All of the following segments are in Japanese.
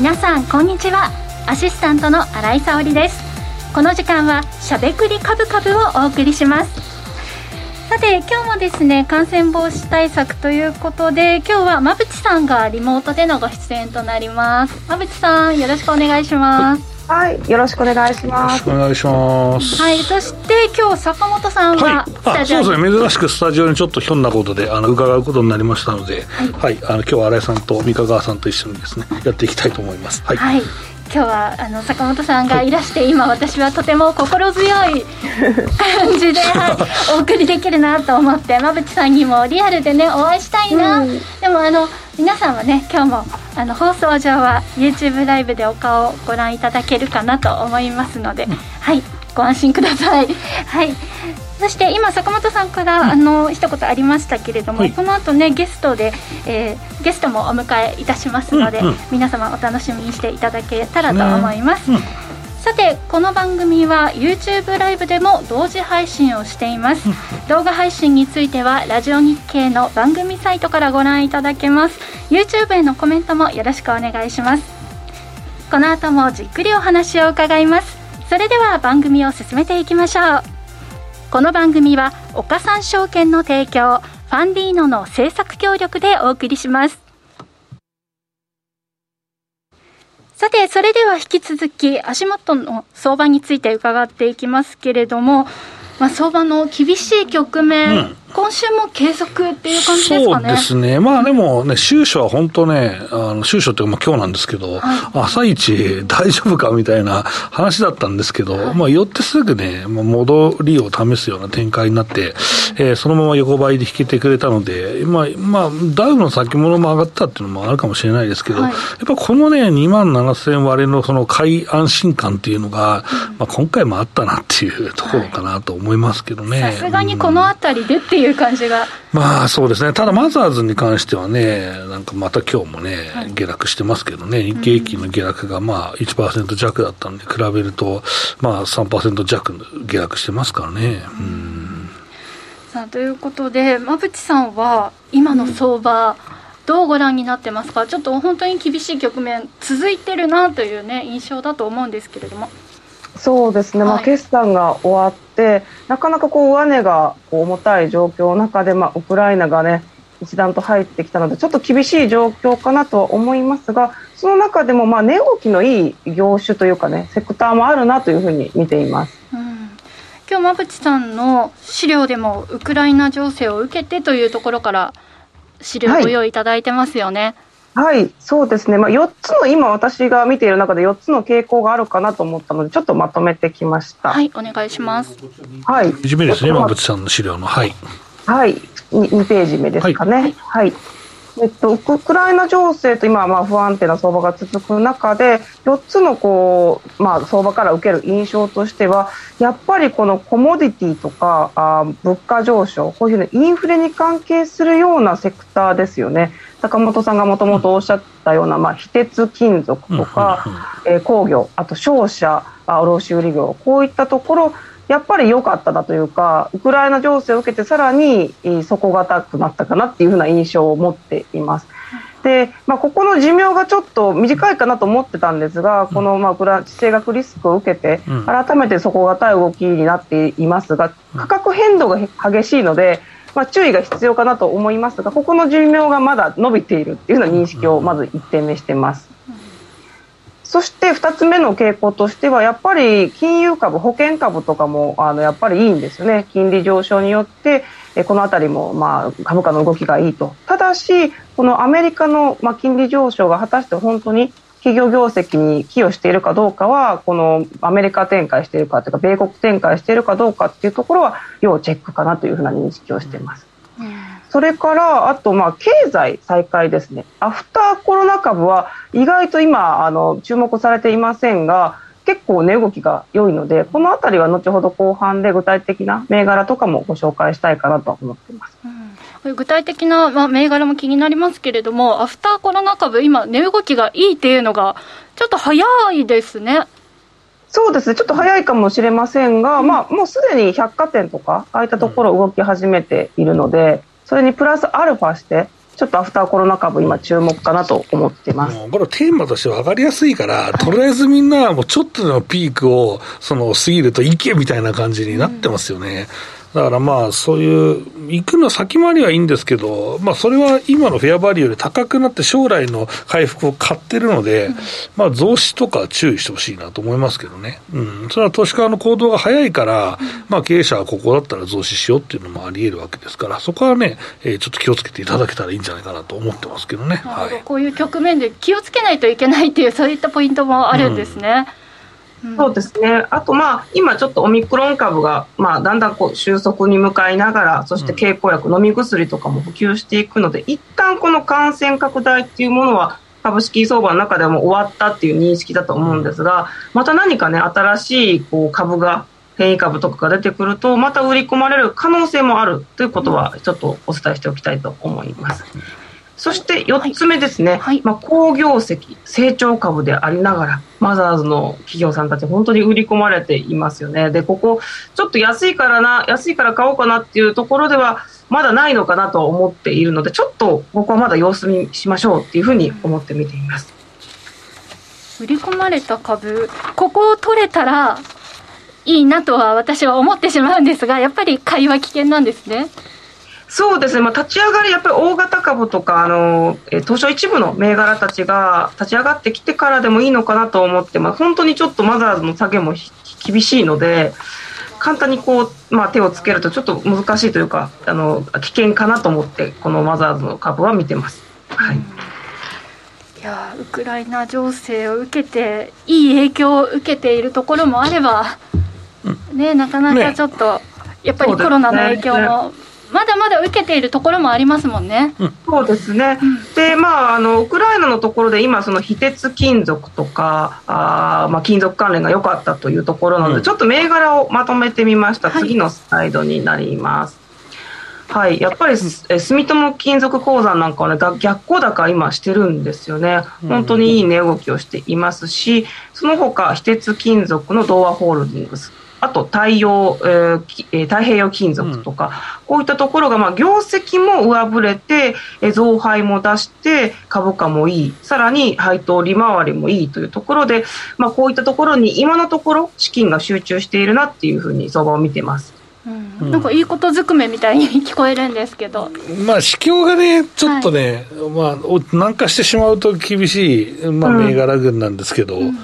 皆さんこんにちは。アシスタントの新井沙織です。この時間はしゃべくりカブカブをお送りします。さて今日もですね感染防止対策ということで今日は馬淵さんがリモートでのご出演となります。馬淵さんよろしくお願いします。はい、よろしくお願いします。お願いします。はい、そして今日坂本さんはスタジオ、はい、そうですね、珍しくスタジオにちょっとひょんなことであの伺うことになりましたので、はい、はい、あの今日は新井さんと三河川さんと一緒にですねやっていきたいと思います。はい、はい今日はあの坂本さんがいらして、今私はとても心強い 感じで、はい、お送りできるなと思って馬淵さんにもリアルでねお会いしたいな、うん、でもあの皆さんはね今日もあの放送上は YouTube ライブでお顔をご覧いただけるかなと思いますので、うん、はいご安心ください。はいそして今坂本さんから、うん、あの一言ありましたけれども、はい、この後ねゲストで、えー、ゲストもお迎えいたしますので、うんうん、皆様お楽しみにしていただけたらと思います、ねうん、さてこの番組は YouTube ライブでも同時配信をしています。動画配信についてはラジオ日経の番組サイトからご覧いただけます。YouTube へのコメントもよろしくお願いします。この後もじっくりお話を伺います。それでは番組を進めていきましょうこの番組は岡三証券の提供ファンディーノの制作協力でお送りします。さてそれでは引き続き足元の相場について伺っていきますけれどもまあ、相場の厳しい局面、今週も継続っていう感じですかね。そうですね。まあでもね、収書は本当ね、あの収書っていうかまあ今日なんですけど、はい、朝一大丈夫かみたいな話だったんですけど、はい、まあ寄ってすぐね、まあ、戻りを試すような展開になって、えー、そのまま横ばいで引けてくれたので、まあ、まあ、ダウの先物も上がったっていうのもあるかもしれないですけど、はい、やっぱこのね、2万7000割れのその買い安心感っていうのが、うん、まあ今回もあったなっていうところかなと思いますけどね。さすがにこの辺りでっていう感じが。まあそうですね。ただマザーズに関してはね、なんかまた今日もね、はい、下落してますけどね、日経平均の下落がまあ1%弱だったんで、比べると、まあ3%弱下落してますからね。うんさあということで馬淵さんは今の相場、どうご覧になってますか？ちょっと本当に厳しい局面続いてるなというね印象だと思うんですけれどもそうですね、はい、まあ、決算が終わって、なかなかこう上値が重たい状況の中で、まあ、ウクライナがね、一段と入ってきたので、ちょっと厳しい状況かなとは思いますが、その中でも、まあ、値動きのいい業種というかね、セクターもあるなというふうに見ています。うん今日馬淵さんの資料でもウクライナ情勢を受けてというところから資料をご用意いただいてますよね。はいはい、そうですね、まあ、4つの今、私が見ている中で4つの傾向があるかなと思ったので、ちょっとまとめてきました。はい、お願いします。はい。1目ですね、馬淵さんの資料の。はい。はい、2, ページ目ですかね。はい、はいえっと、ウクライナ情勢と今、まあ、不安定な相場が続く中で4つのこう、まあ、相場から受ける印象としてはやっぱりこのコモディティとかあ物価上昇こういうふうにインフレに関係するようなセクターですよね。坂本さんがもともとおっしゃったような、まあ、非鉄金属とか、えー、工業あと商社卸売業こういったところやっぱり良かっただというかウクライナ情勢を受けてさらに底堅くなったかなっていうふうな印象を持っています。で、まあ、ここの寿命がちょっと短いかなと思ってたんですが、この、まあ、地政学リスクを受けて、改めて底堅い動きになっていますが、価格変動が激しいので、まあ、注意が必要かなと思いますが、ここの寿命がまだ伸びているっていうような認識をまず1点目しています。そして2つ目の傾向としては、やっぱり金融株、保険株とかもあのやっぱりいいんですよね、金利上昇によってえ、この辺りもまあ株価の動きがいいと、ただし、このアメリカのまあ金利上昇が果たして本当に企業業績に寄与しているかどうかは、このアメリカ展開しているかというか、米国展開しているかどうかっていうところは、要チェックかなというふうな認識をしています。それから、あと、まあ、経済再開ですね。アフターコロナ株は、意外と今、あの、注目されていませんが、結構値動きが良いので、この辺りは後ほど後半で具体的な銘柄とかもご紹介したいかなと思っています。うん具体的な、まあ、銘柄も気になりますけれども、アフターコロナ株、今、値動きがいいっていうのが、ちょっと早いですね。そうですね、ちょっと早いかもしれませんが、うん、まあ、もうすでに百貨店とか、ああいったところ動き始めているので、それにプラスアルファして、ちょっとアフターコロナ株、今、注目かなと思ってますこれ、テーマとして分かりやすいから、とりあえずみんな、もうちょっとのピークをその過ぎると、いけみたいな感じになってますよね。うんだからまあ、そういう、行くの先回りはいいんですけど、まあ、それは今のフェアバリューより高くなって将来の回復を買ってるので、うん、まあ、増資とか注意してほしいなと思いますけどね。うん。それは投資家の行動が早いから、まあ、経営者はここだったら増資しようっていうのもあり得るわけですから、そこはね、えー、ちょっと気をつけていただけたらいいんじゃないかなと思ってますけどね。はい。こういう局面で気をつけないといけないっていう、そういったポイントもあるんですね。うんそうですね、あと、まあ、今ちょっとオミクロン株が、まあ、だんだんこう収束に向かいながら、そして経口薬、飲み薬とかも普及していくので、一旦この感染拡大っていうものは、株式相場の中でも終わったっていう認識だと思うんですが、また何かね、新しいこう株が、変異株とかが出てくると、また売り込まれる可能性もあるということは、ちょっとお伝えしておきたいと思います。そして4つ目ですね、はい、まあ、好業績、成長株でありながら、マザーズの企業さんたち、本当に売り込まれていますよね。で、ここ、ちょっと安いからな、安いから買おうかなっていうところでは、まだないのかなと思っているので、ちょっとここはまだ様子見しましょうっていうふうに思って見ています。売り込まれた株、ここを取れたらいいなとは私は思ってしまうんですが、やっぱり買いは危険なんですね。そうですね、まあ、立ち上がり、やっぱり大型株とか、あの東証一部の銘柄たちが立ち上がってきてからでもいいのかなと思って、まあ、本当にちょっとマザーズの下げも厳しいので、簡単にこう、まあ、手をつけるとちょっと難しいというか、あの危険かなと思って、このマザーズの株は見てます。はい、いやウクライナ情勢を受けて、いい影響を受けているところもあれば、ね、なかなかちょっと、ね、やっぱりコロナの影響も。まだまだ受けているところもありますもんね。うん、そうですね、うん、でまあ、あのウクライナのところで今、その非鉄金属とかあ、まあ、金属関連が良かったというところなので、うん、ちょっと銘柄をまとめてみました、次のスライドになります。はい、やっぱり、え住友金属鉱山なんかは、ね、逆行高今してるんですよね、本当にいい値動きをしていますし、その他非鉄金属の東和ホールディングス、あと太陽、えー、太平洋金属とか、うん、こういったところが、まあ、業績も上振れて、え増配も出して、株価もいい、さらに配当利回りもいいというところで、まあ、こういったところに今のところ資金が集中しているなっていうふうに相場を見てます。うん、なんかいいことずくめみたいに 聞こえるんですけど、まあ、市況がね、ちょっとね、はい、まあ、南下してしまうと厳しい、まあ、銘柄群なんですけど、うん、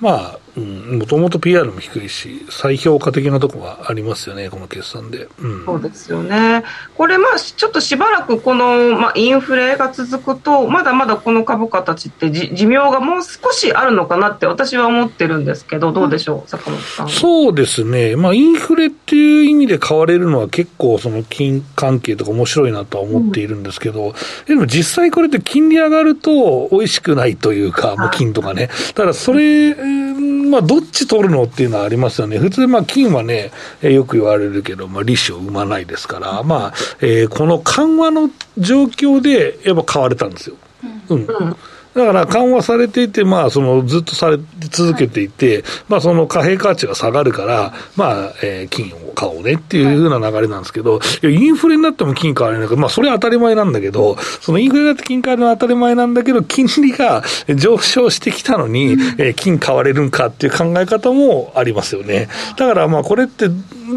まあ、もともと PR も低いし、再評価的なところがありますよね、この決算で。うん、そうですよね。これ、まあ、ちょっとしばらくこの、まあ、インフレが続くと、まだまだこの株価たちって寿命がもう少しあるのかなって私は思ってるんですけど、どうでしょう、うん、坂本さん。そうですね。まあ、インフレっていう意味で買われるのは結構、その金関係とか面白いなとは思っているんですけど、うん、でも実際これって金利上がると美味しくないというか、まあ、金とかね。ただ、それ、まあ、どっち取るのっていうのはありますよね。普通、まあ、金はね、えー、よく言われるけど、まあ、利子を生まないですから、まあ、えー、この緩和の状況で、やっぱ買われたんですよ。うん、うんだから緩和されていて、まあ、そのずっとされ続けていて、はい、まあ、その貨幣価値が下がるから、まあ、えー、金を買おうねっていうふうな流れなんですけど、はい、インフレになっても金買われないから、まあ、それは当たり前なんだけど、そのインフレになって金買われるのは当たり前なんだけど、金利が上昇してきたのに、うん、えー、金買われるんかっていう考え方もありますよね。だから、まあ、これって、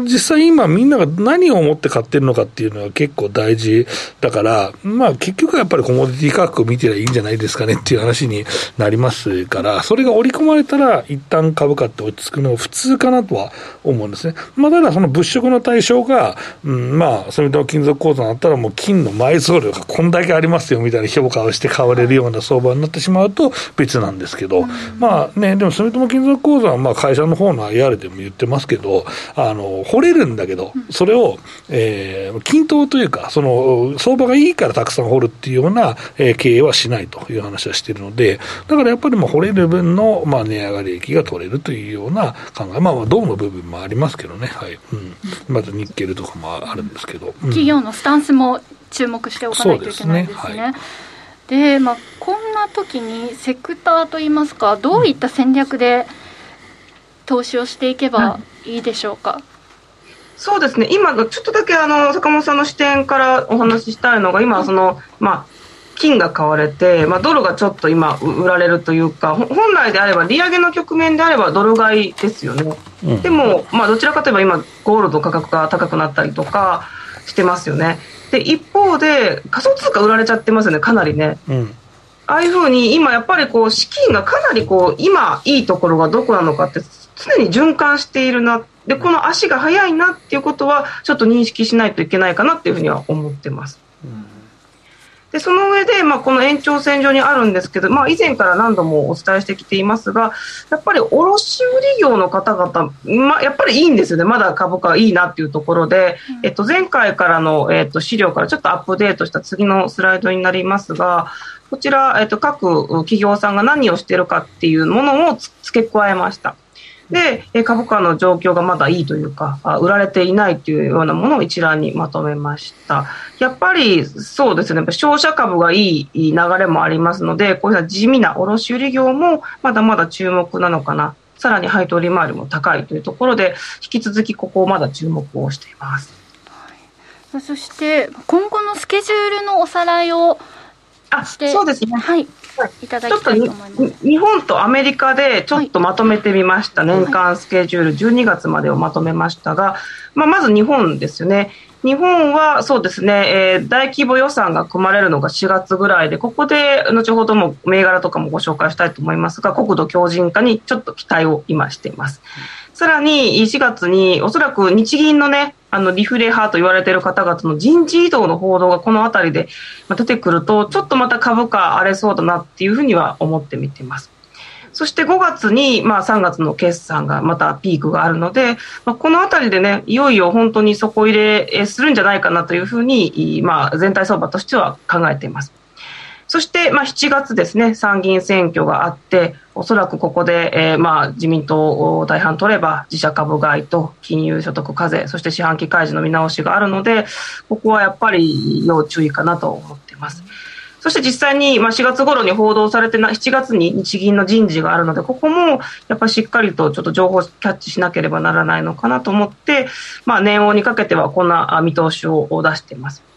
実際今みんなが何を思って買ってるのかっていうのは結構大事だから、まあ結局はやっぱりコモディティ価格を見てりゃいいんじゃないですかねっていう話になりますから、それが織り込まれたら一旦株価って落ち着くのが普通かなとは思うんですね。まあただその物色の対象が、うん、まあ、それと金属鉱山だったらもう金の埋蔵量がこんだけありますよみたいな評価をして買われるような相場になってしまうと別なんですけど、まあね、でも住友金属鉱山はまあ会社の方の IR でも言ってますけど、あの、掘れるんだけど、それを、えー、均等というか、その、相場がいいからたくさん掘るっていうような、えー、経営はしないという話はしているので、だからやっぱりもう掘れる分の、まあ、値上がり益が取れるというような考え、まあ、銅の部分もありますけどね、はい。うん。まずニッケルとかもあるんですけど。うん、企業のスタンスも注目しておかないといけないですね。で、ねはい、まあ、こんな時にセクターといいますか、どういった戦略で投資をしていけばいいでしょうか？うんそうですね、今、ちょっとだけあの坂本さんの視点からお話ししたいのが、今、そのまあ、金が買われて、まあ、ドルがちょっと今売られるというか本来であれば利上げの局面であればドル買いですよね、うん、でも、まあ、どちらかといえば今ゴールド価格が高くなったりとかしてますよね。で一方で仮想通貨売られちゃってますよねかなりね、うん、ああいうふうに今やっぱりこう資金がかなりこう今いいところがどこなのかって常に循環しているなでこの足が速いなっていうことはちょっと認識しないといけないかなっていうふうには思ってます。でその上で、まあ、この延長線上にあるんですけど、まあ、以前から何度もお伝えしてきていますがやっぱり卸売業の方々、まあ、やっぱりいいんですよね。まだ株価いいなっていうところで、えっと、前回からの、えっと、資料からちょっとアップデートした次のスライドになりますがこちら、えっと、各企業さんが何をしているかっていうものを付け加えました。で、株価の状況がまだいいというか、売られていないというようなものを一覧にまとめました。やっぱりそうですね、商社株がいい流れもありますので、こういう地味な卸売業もまだまだ注目なのかな。さらに配当利回りも高いというところで、引き続きここをまだ注目をしています。そして今後のスケジュールのおさらいをあそうですね。はい。いただきたいと思います。日本とアメリカでちょっとまとめてみました。はい、年間スケジュール12月までをまとめましたが、まあ、まず日本ですよね。日本はそうですね、えー、大規模予算が組まれるのが4月ぐらいで、ここで後ほども銘柄とかもご紹介したいと思いますが、国土強靭化にちょっと期待を今しています。さらに4月におそらく日銀のね、あのリフレ派と言われている方々の人事異動の報道がこの辺りで出てくると、ちょっとまた株価荒れそうだなっていうふうには思って見ています。そして5月に、まあ、3月の決算がまたピークがあるので、まあ、この辺りでね、いよいよ本当に底入れするんじゃないかなというふうに、まあ、全体相場としては考えています。そして、まあ、7月ですね、参議院選挙があって、おそらくここで、えー、まあ、自民党を大半取れば、自社株買いと金融所得課税、そして四半期開示の見直しがあるので、ここはやっぱり要注意かなと思っています。そして実際に、まあ、4月頃に報道されてな、7月に日銀の人事があるので、ここもやっぱりしっかりとちょっと情報をキャッチしなければならないのかなと思って、まあ、年末にかけてはこんな見通しを出しています。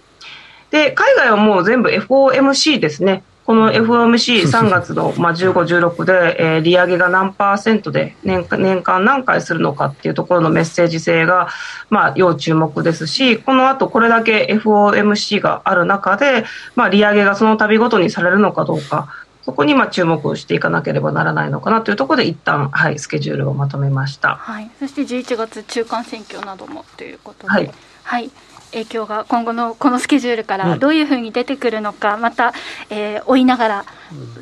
で、海外はもう全部 FOMC ですね。この FOMC3 月の、まあ、15、16で、えー、利上げが何パーセントで年年間何回するのかっていうところのメッセージ性が、まあ、要注目ですし、この後これだけ FOMC がある中で、まあ、利上げがその度ごとにされるのかどうか、そこにまあ注目をしていかなければならないのかなというところで一旦はいスケジュールをまとめました。はい。そして11月中間選挙などもということで、はい。はい影響が今後のこのスケジュールからどういうふうに出てくるのか、うん、また、えー、追いながら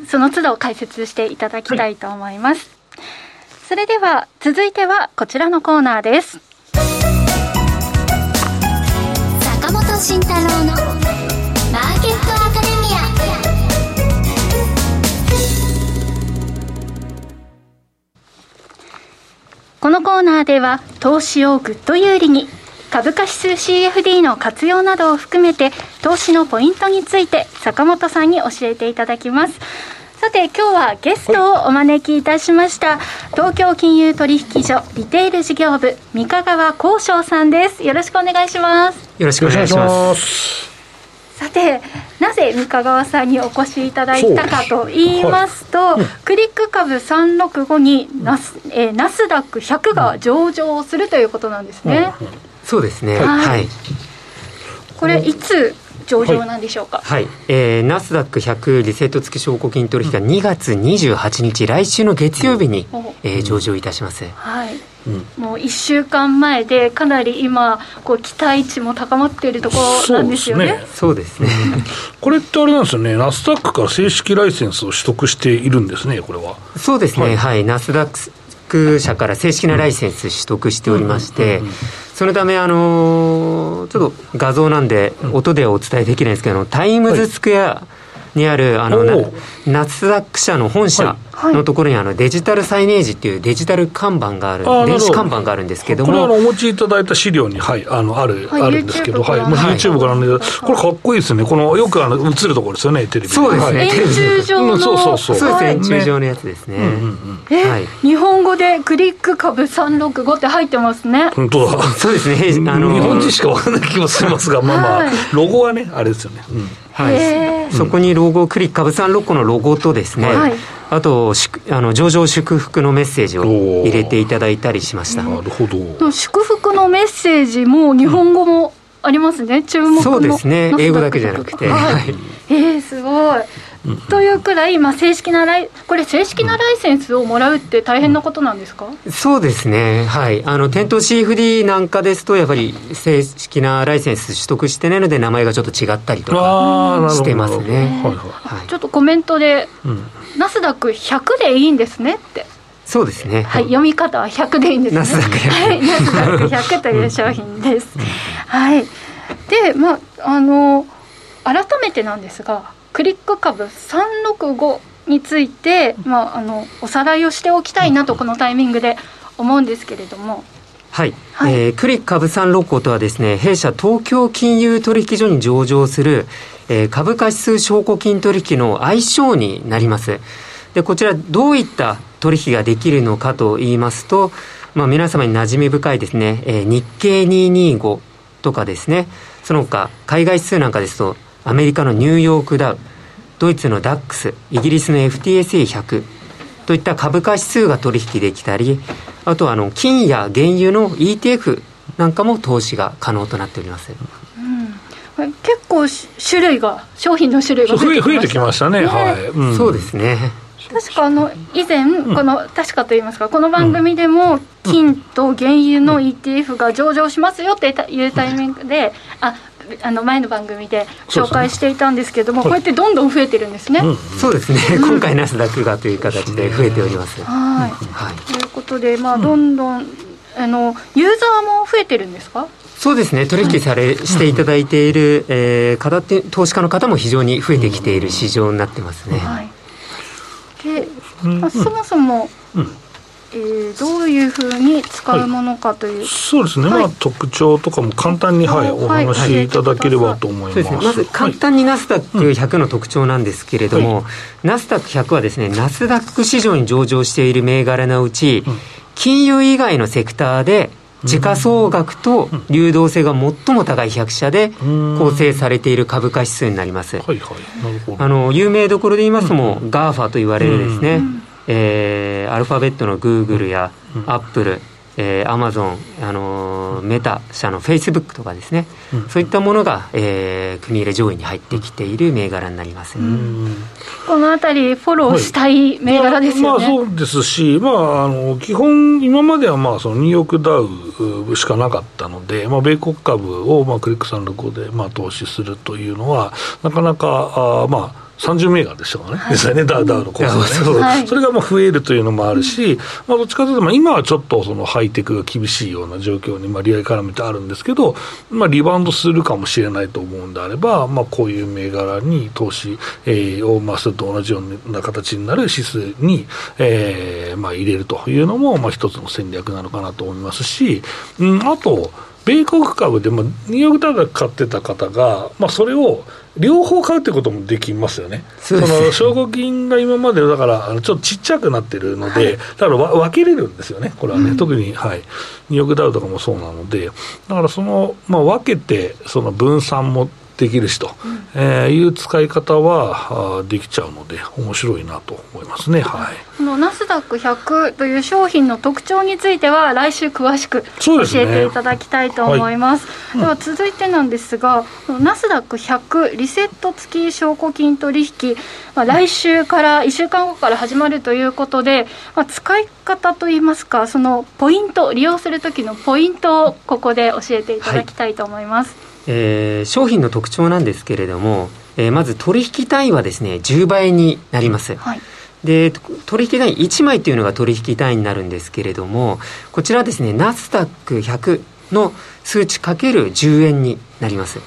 その都度解説していただきたいと思います、はい、それでは続いてはこちらのコーナーです。坂本慎太郎のマーケットアカデミア。このコーナーでは投資をぐっと有利に株価指数 CFD の活用などを含めて投資のポイントについて坂本さんに教えていただきます。さて今日はゲストをお招きいたしました、はい、東京金融取引所リテール事業部三河川幸翔さんです。よろしくお願いします。よろしくお願いします。さてなぜ三河川さんにお越しいただいたかと言いますと、はいクリック株365にナス,、えー、ナスダック100が上場するということなんですね、うんうんそうですね。はい、これいつ上場なんでしょうか、はい、はい、えー、ナスダック100リセット付き証拠金取引が2月28日、来週の月曜日に、うん、えー、上場いたします。はい、うん、もう1週間前でかなり今こう期待値も高まっているところなんですよね。そうですね。これってあれなんですよね。ナスダックから正式ライセンスを取得しているんですねこれは。そうですね。はい、はい、ナスダック社から正式なライセンス取得しておりまして、うんうんうんうんそのため、あのー、ちょっと画像なんで、音でお伝えできないですけど、タイムズスクエアにある、あの、ナスダック社の本社のところにあのデジタルサイネージっていうデジタル看板がある、電子看板があるんですけども。これお持ちいただいた資料に、はい、あの、ある、あるんですけど、はい、もう YouTube からね、これかっこいいですね。この、よくあの、映るところですよね、テレビそうですね。円柱状の。そうそうそう。そうですね、円柱状のやつですね。はい。日本語でクリック株365って入ってますね。本当だ。そうですね。あの、日本人しかわからない気もしますが、まあまあ、ロゴはね、あれですよね。はい、そこにロゴクリック株三六個のロゴとですね、はい、あとあの上場祝福のメッセージを入れていただいたりしました。なるほど。祝福のメッセージも日本語もありますね、注目のそうですね。英語だけじゃなくて、はい、えー、すごいというくらい、まあ、正式なライ、これ、正式なライセンスをもらうって大変なことなんですか、うん、そうですね、はい、あの店頭 CFD なんかですと、やっぱり正式なライセンス取得してないので、名前がちょっと違ったりとかしてますね、はい、ちょっとコメントで、ナスダック100でいいんですねって。そうですね。はい、読み方は100でいいんですね。ナスダック100。はい、ナスダック100という商品です。はい。で、まあ、あの、改めてなんですが、クリック株365について、まあ、あのおさらいをしておきたいなとこのタイミングで思うんですけれども。はい、はい、えー、クリック株365とはですね弊社東京金融取引所に上場する、えー、株価指数証拠金取引の愛称になります。でこちらどういった取引ができるのかと言いますと、まあ、皆様に馴染み深いですね、えー、日経225とかですねその他海外指数なんかですとアメリカのニューヨークダウドイツのダックスイギリスの FTSE100 といった株価指数が取引できたりあとはあの金や原油の ETF なんかも投資が可能となっております、うん、結構種類が商品の種類が増えてきましたね、ね、はい、うん、そうですね。確かあの以前、この確かといいますかこの番組でも金と原油の ETF が上場しますよっていうタイミングでああの前の番組で紹介していたんですけれども、こうやってどんどん増えてるんですね。そうですね、今回ナスダックがという形で増えております。はい、ということで、まあ、どんどんあのユーザーも増えてるんですか？そうですね。取引され、していただいている、えー、方投資家の方も非常に増えてきている市場になってますね。はい、で、まあ、そもそも、うんえー、どういうふうに使うものかという、はい、そうですね、はい、まあ、特徴とかも簡単に、はい、お話しいただければと思います、まず簡単にナスダック100の特徴なんですけれども、ナスダック100はですねナスダック市場に上場している銘柄のうち、うん、金融以外のセクターで時価総額と流動性が最も高い100社で構成されている株価指数になります。はいはい、なるほど。あの有名どころで言いますとも、うん、GAFA と言われるですね、うんえー、アルファベットのグーグルやアップル、えー、アマゾン、あのー、メタ社のフェイスブックとかですね、うん、そういったものが、えー、組入れ上位に入ってきている銘柄になります、ね、このあたり、フォローしたい銘柄ですよね、まあ、まあ、そうですし、まあ、あの基本、今まではまあそのニューヨークダウしかなかったので、まあ、米国株をまあクリック365でまあ投資するというのは、なかなか、あまあ、30銘柄でしたからね、実際ね、ダウダウのコストね、それがまあ増えるというのもあるし、まあ、どっちかというと、まあ、今はちょっとそのハイテクが厳しいような状況にまあ利合い絡めてあるんですけど、まあ、リバウンドするかもしれないと思うんであれば、まあ、こういう銘柄に投資、えー、を、まあ、すると同じような形になる指数に、えーまあ、入れるというのも、まあ、一つの戦略なのかなと思いますし、うん、あと、米国株でもニューヨークダウ買ってた方が、まあ、それを両方買うってこともできますよね、その証拠金が今までだから、ちょっとちっちゃくなってるので、はい、だから分けれるんですよね、これはね、うん、特に、はい、ニューヨークダウとかもそうなので、だからその、まあ、分けて、その分散もできるしと、うん、えー、いう使い方はあできちゃうので面白いなと思いますね、はい、このナスダック100という商品の特徴については来週詳しく教えていただきたいと思います、ねはい、では続いてなんですが、うん、ナスダック100リセット付き証拠金取引、まあ、来週から1週間後から始まるということで、まあ、使い方といいますかそのポイント利用する時のポイントをここで教えていただきたいと思います、はいえー、商品の特徴なんですけれども、えー、まず取引単位はですね10倍になります、はい、で取引単位1枚というのが取引単位になるんですけれどもこちらですねナスダック100の数値かける10円になります。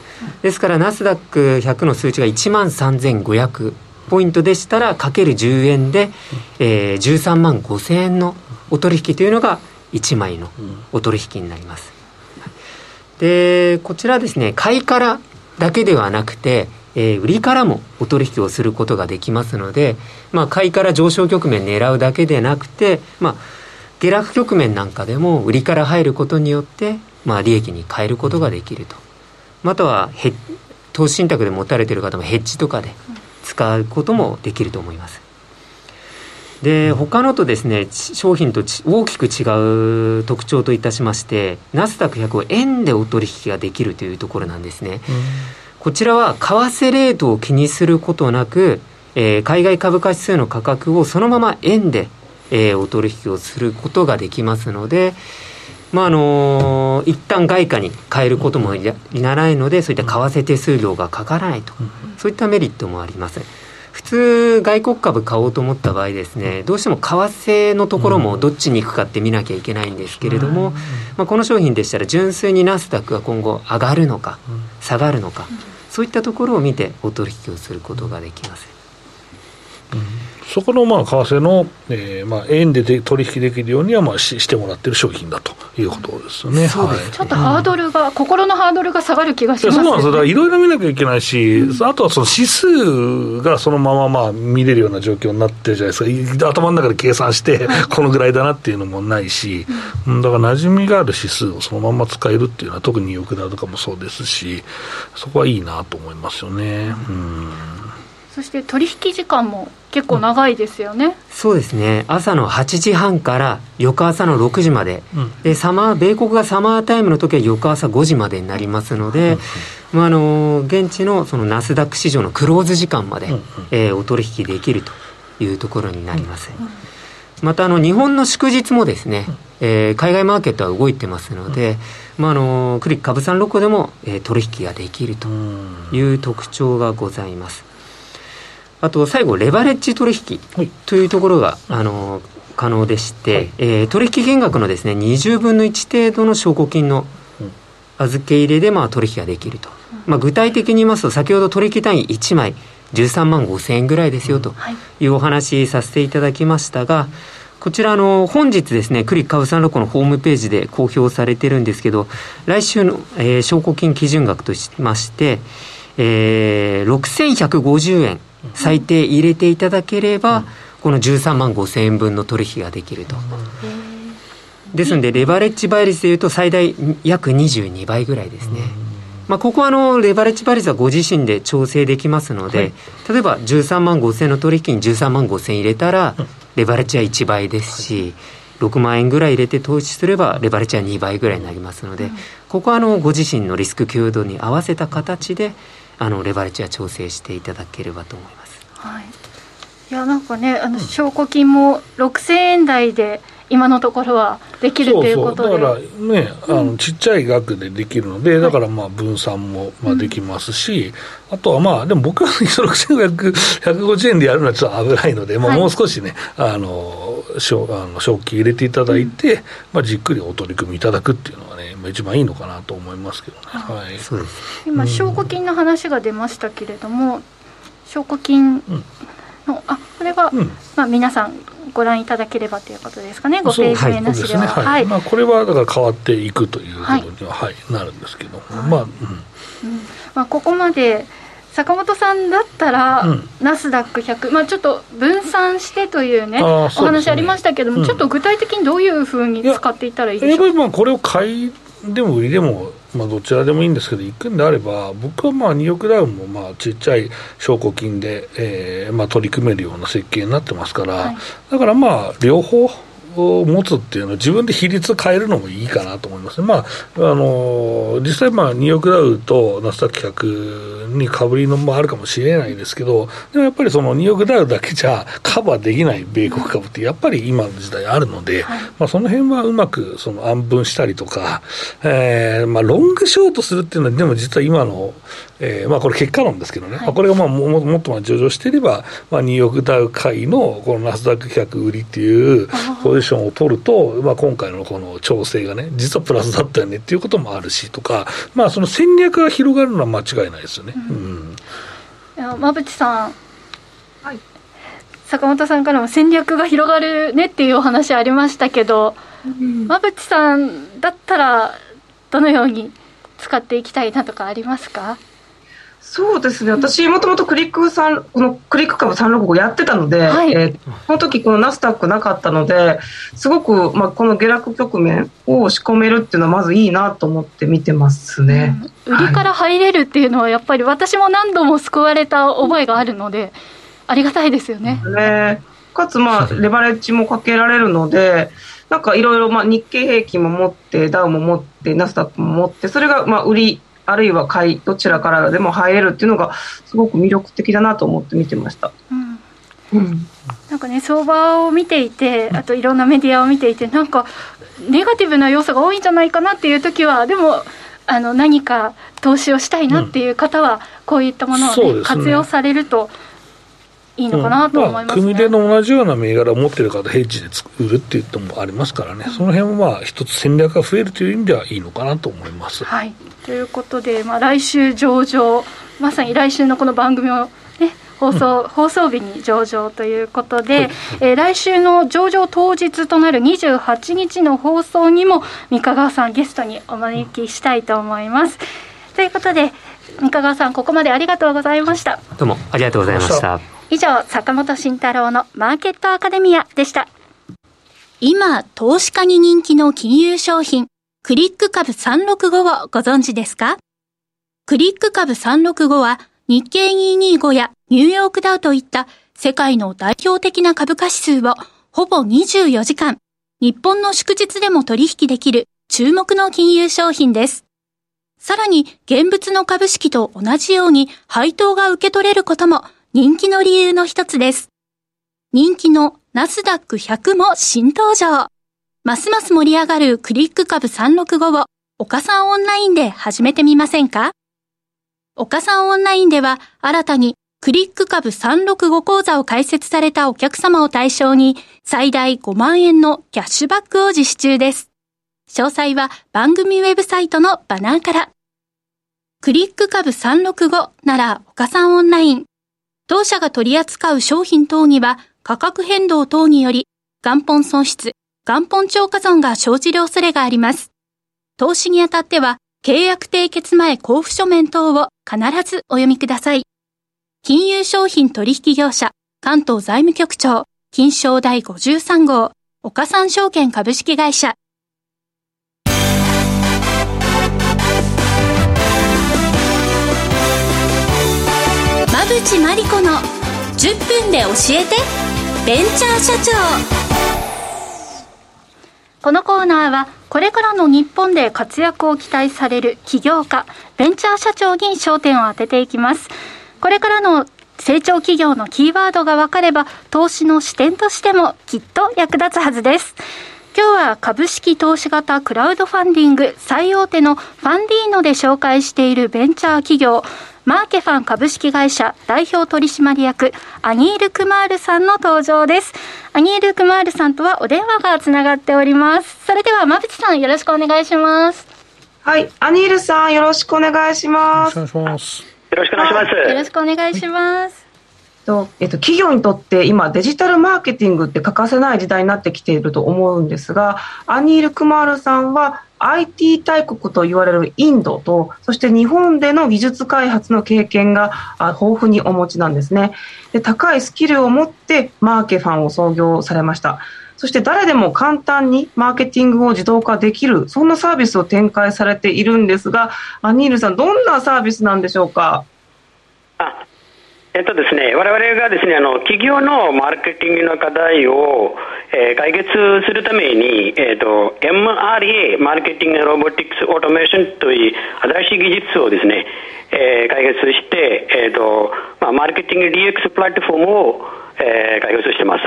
ですからナスダック100の数値が1万3500ポイントでしたらかける10円で、えー、13万5000円のお取引というのが1枚のお取引になりますでこちらですね買いからだけではなくて、えー、売りからもお取引をすることができますので、まあ、買いから上昇局面狙うだけでなくて、まあ、下落局面なんかでも売りから入ることによって、まあ、利益に変えることができるとまたは投資信託で持たれてる方もヘッジとかで使うこともできると思います。で他のとですね商品と大きく違う特徴といたしましてナスダック100を円でお取引ができるというところなんですね、うん、こちらは為替レートを気にすることなく、えー、海外株価指数の価格をそのまま円で、えー、お取引をすることができますので、まああのー、一旦外貨に変えることもいならないのでそういった為替手数料がかからないと、そういったメリットもあります。普通外国株買おうと思った場合ですねどうしても為替のところもどっちに行くかって見なきゃいけないんですけれども、まあ、この商品でしたら純粋にナスダックが今後上がるのか下がるのかそういったところを見てお取引をすることができます。そこのまあ為替の、えーまあ、円でで取引できるようにはまあししてもらってる商品だということですよね。そうです、はい、ちょっとハードルが、うん、心のハードルが下がる気がします、ね、そうなんですよ、いろいろ見なきゃいけないし、うん、あとはその指数がそのまままあ見れるような状況になってるじゃないですか、頭の中で計算して、このぐらいだなっていうのもないし、うん、だから馴染みがある指数をそのまま使えるっていうのは、特にニューヨークダウとかもそうですし、そこはいいなと思いますよね。うんそして取引時間も結構長いですよね、うん、そうですね。朝の8時半から翌朝の6時まで、うん、でサマー米国がサマータイムの時は翌朝5時までになりますので、まあ、あの現地のそのナスダック市場のクローズ時間まで、うん、えー、お取引できるというところになります、またあの日本の祝日もですね、えー、海外マーケットは動いてますので、まあ、あのクリック株産ロコでも、えー、取引ができるという特徴がございます。あと最後レバレッジ取引というところが、あの可能でして、はい、えー、取引金額のですね20分の1程度の証拠金の預け入れでまあ取引ができると、まあ、具体的に言いますと先ほど取引単位1枚13万5千円ぐらいですよとい。うお話させていただきましたが、こちらの本日ですね、クリック株三六のホームページで公表されてるんですけど、来週の、えー、証拠金基準額としまして、えー、6150円最低入れていただければ、この13万5千円分の取引ができると。ですので、レバレッジ倍率でいうと、最大約22倍ぐらいですね。まあ、ここはあのレバレッジ倍率はご自身で調整できますので、はい、例えば13万5千円の取引に13万5千円入れたら、レバレッジは1倍ですし、6万円ぐらい入れて投資すれば、レバレッジは2倍ぐらいになりますので、ここはあのご自身のリスク強度に合わせた形で、あのレバレッジは調整していただければと思います。はい、いやなんかねあの証拠金も6000円台で今のところはできるということで。だからねあのちっちゃい額でできるので、うん、だからまあ分散もまあできますし、あとはまあでも僕は6550 円でやるのはちょっと危ないので、まあ、もう少しね、はい、あの賞あの賞金入れていただいて、うん、まあ、じっくりお取り組みいただくっていうのはね、まあ、一番いいのかなと思いますけどね、はい、今証拠金の話が出ましたけれども、証拠金の、あこれは、まあ、皆さんご覧いただければということですかね、5ページ目の資料は。はい、まあ、これはだから変わっていくということには、はいなるんですけど、まあ、うん。まあ、ここまで坂本さんだったら、うん、ナスダック100、まあ、ちょっと分散してというね、お話ありましたけども、うん、ちょっと具体的にどういうふうに使っていったらいいでしょうか？やっぱりまあこれを買いでも売りでもまあ、どちらでもいいんですけど、行くんであれば、僕はまあニューヨークダウンもまあちっちゃい証拠金で、えーまあ、取り組めるような設計になってますから、はい、だからまあ、両方。を持つっていうのは自分で比率変えるのもいいかなと思いますね。まあ、あの、実際まあ、ニューヨークダウとナスダック100にかぶりのもあるかもしれないですけど、でもやっぱりそのニューヨークダウだけじゃカバーできない米国株ってやっぱり今の時代あるので、はい、まあその辺はうまくその暗分したりとか、えー、まあロングショートするっていうのはでも実は今のえーまあ、これ結果論ですけどね、はい、まあ、これがまあももっとまあ上場していれば、まあ、ニューヨークダウ会のこのナスダック100売りっていうポジションを取ると、まあ、今回のこの調整がね、実はプラスだったよねっていうこともあるしとか、まあ、その戦略が広がるのは間違いないですよね。うん、馬淵さん、はい、坂本さんからも戦略が広がるねっていうお話ありましたけど、うん、さんだったらどのように使っていきたいなとかありますか？そうですね、私、もともとクリックさん、このクリック株365やってたので、はい、えー、その時このナスダックなかったので、すごく、まあ、この下落局面を仕込めるっていうのは、まずいいなと思って見てますね、うん、売りから入れるっていうのは、やっぱり私も何度も救われた覚えがあるので、ありがたいですよね。ね。かつ、まあ、レバレッジもかけられるので、なんかいろいろ、まあ、日経平均も持って、ダウも持って、ナスダックも持って、それが、まあ、売りあるいは買いどちらからでも入れるっていうのがすごく魅力的だなと思って見てました。うん。うん、なんかね相場を見ていてあといろんなメディアを見ていてなんかネガティブな要素が多いんじゃないかなっていう時はでもあの何か投資をしたいなっていう方は、こういったものをね、ね。活用されるといいのかなと思います、ねうんまあ、組での同じような銘柄を持ってる方、ヘッジで作るっていうのもありますからね、うん、その辺はまあ一つ戦略が増えるという意味ではいいのかなと思います。はい、ということで、まあ、来週上場、まさに来週のこの番組を、ね、放送、うん、放送日に上場ということで、はい、えー、来週の上場当日となる28日の放送にも、三河川さんゲストにお招きしたいと思います。ということで、三河川さん、ここまでありがとうございました。どうもありがとうございました。以上、坂本慎太郎のマーケットアカデミアでした。今、投資家に人気の金融商品、クリック株365をご存知ですか？クリック株365は日経225やニューヨークダウといった世界の代表的な株価指数をほぼ24時間、日本の祝日でも取引できる注目の金融商品です。さらに現物の株式と同じように配当が受け取れることも人気の理由の一つです。人気のナスダック100も新登場。ますます盛り上がるクリック株365を岡さんオンラインで始めてみませんか？岡さんオンラインでは新たにクリック株365講座を開設されたお客様を対象に最大5万円のキャッシュバックを実施中です。詳細は番組ウェブサイトのバナーから。クリック株365なら岡さんオンライン。当社が取り扱う商品等には価格変動等により元本損失、元本超過損が生じる恐れがあります。投資にあたっては契約締結前交付書面等を必ずお読みください。金融商品取引業者関東財務局長金賞第53号岡三証券株式会社口真理子の10分で教えてベンチャー社長。このコーナーはこれからの日本で活躍を期待される起業家ベンチャー社長に焦点を当てていきます。これからの成長企業のキーワードが分かれば投資の視点としてもきっと役立つはずです。今日は株式投資型クラウドファンディング最大手のファンディーノで紹介しているベンチャー企業マーケファン株式会社代表取締役、アニール・クマールさんの登場です。アニール・クマールさんとはお電話がつながっております。それでは、馬淵さん、よろしくお願いします。はい、アニールさん、よろしくお願いします。よろしくお願いします。よろしくお願いします。よろしくお願いします。とえっと、企業にとって今デジタルマーケティングって欠かせない時代になってきていると思うんですがアニール・クマールさんは IT 大国と言われるインドとそして日本での技術開発の経験が豊富にお持ちなんですね。で高いスキルを持ってマーケファンを創業されました。そして誰でも簡単にマーケティングを自動化できるそんなサービスを展開されているんですがアニールさんどんなサービスなんでしょうか？えっとですね、我々がですね、あの企業のマーケティングの課題を、えー、解決するために、えっと、MRA、マーケティングロボティクスオートメーションという新しい技術をですね、えー、解決して、えっとまあ、マーケティング DX プラットフォームを、えー、開発してます。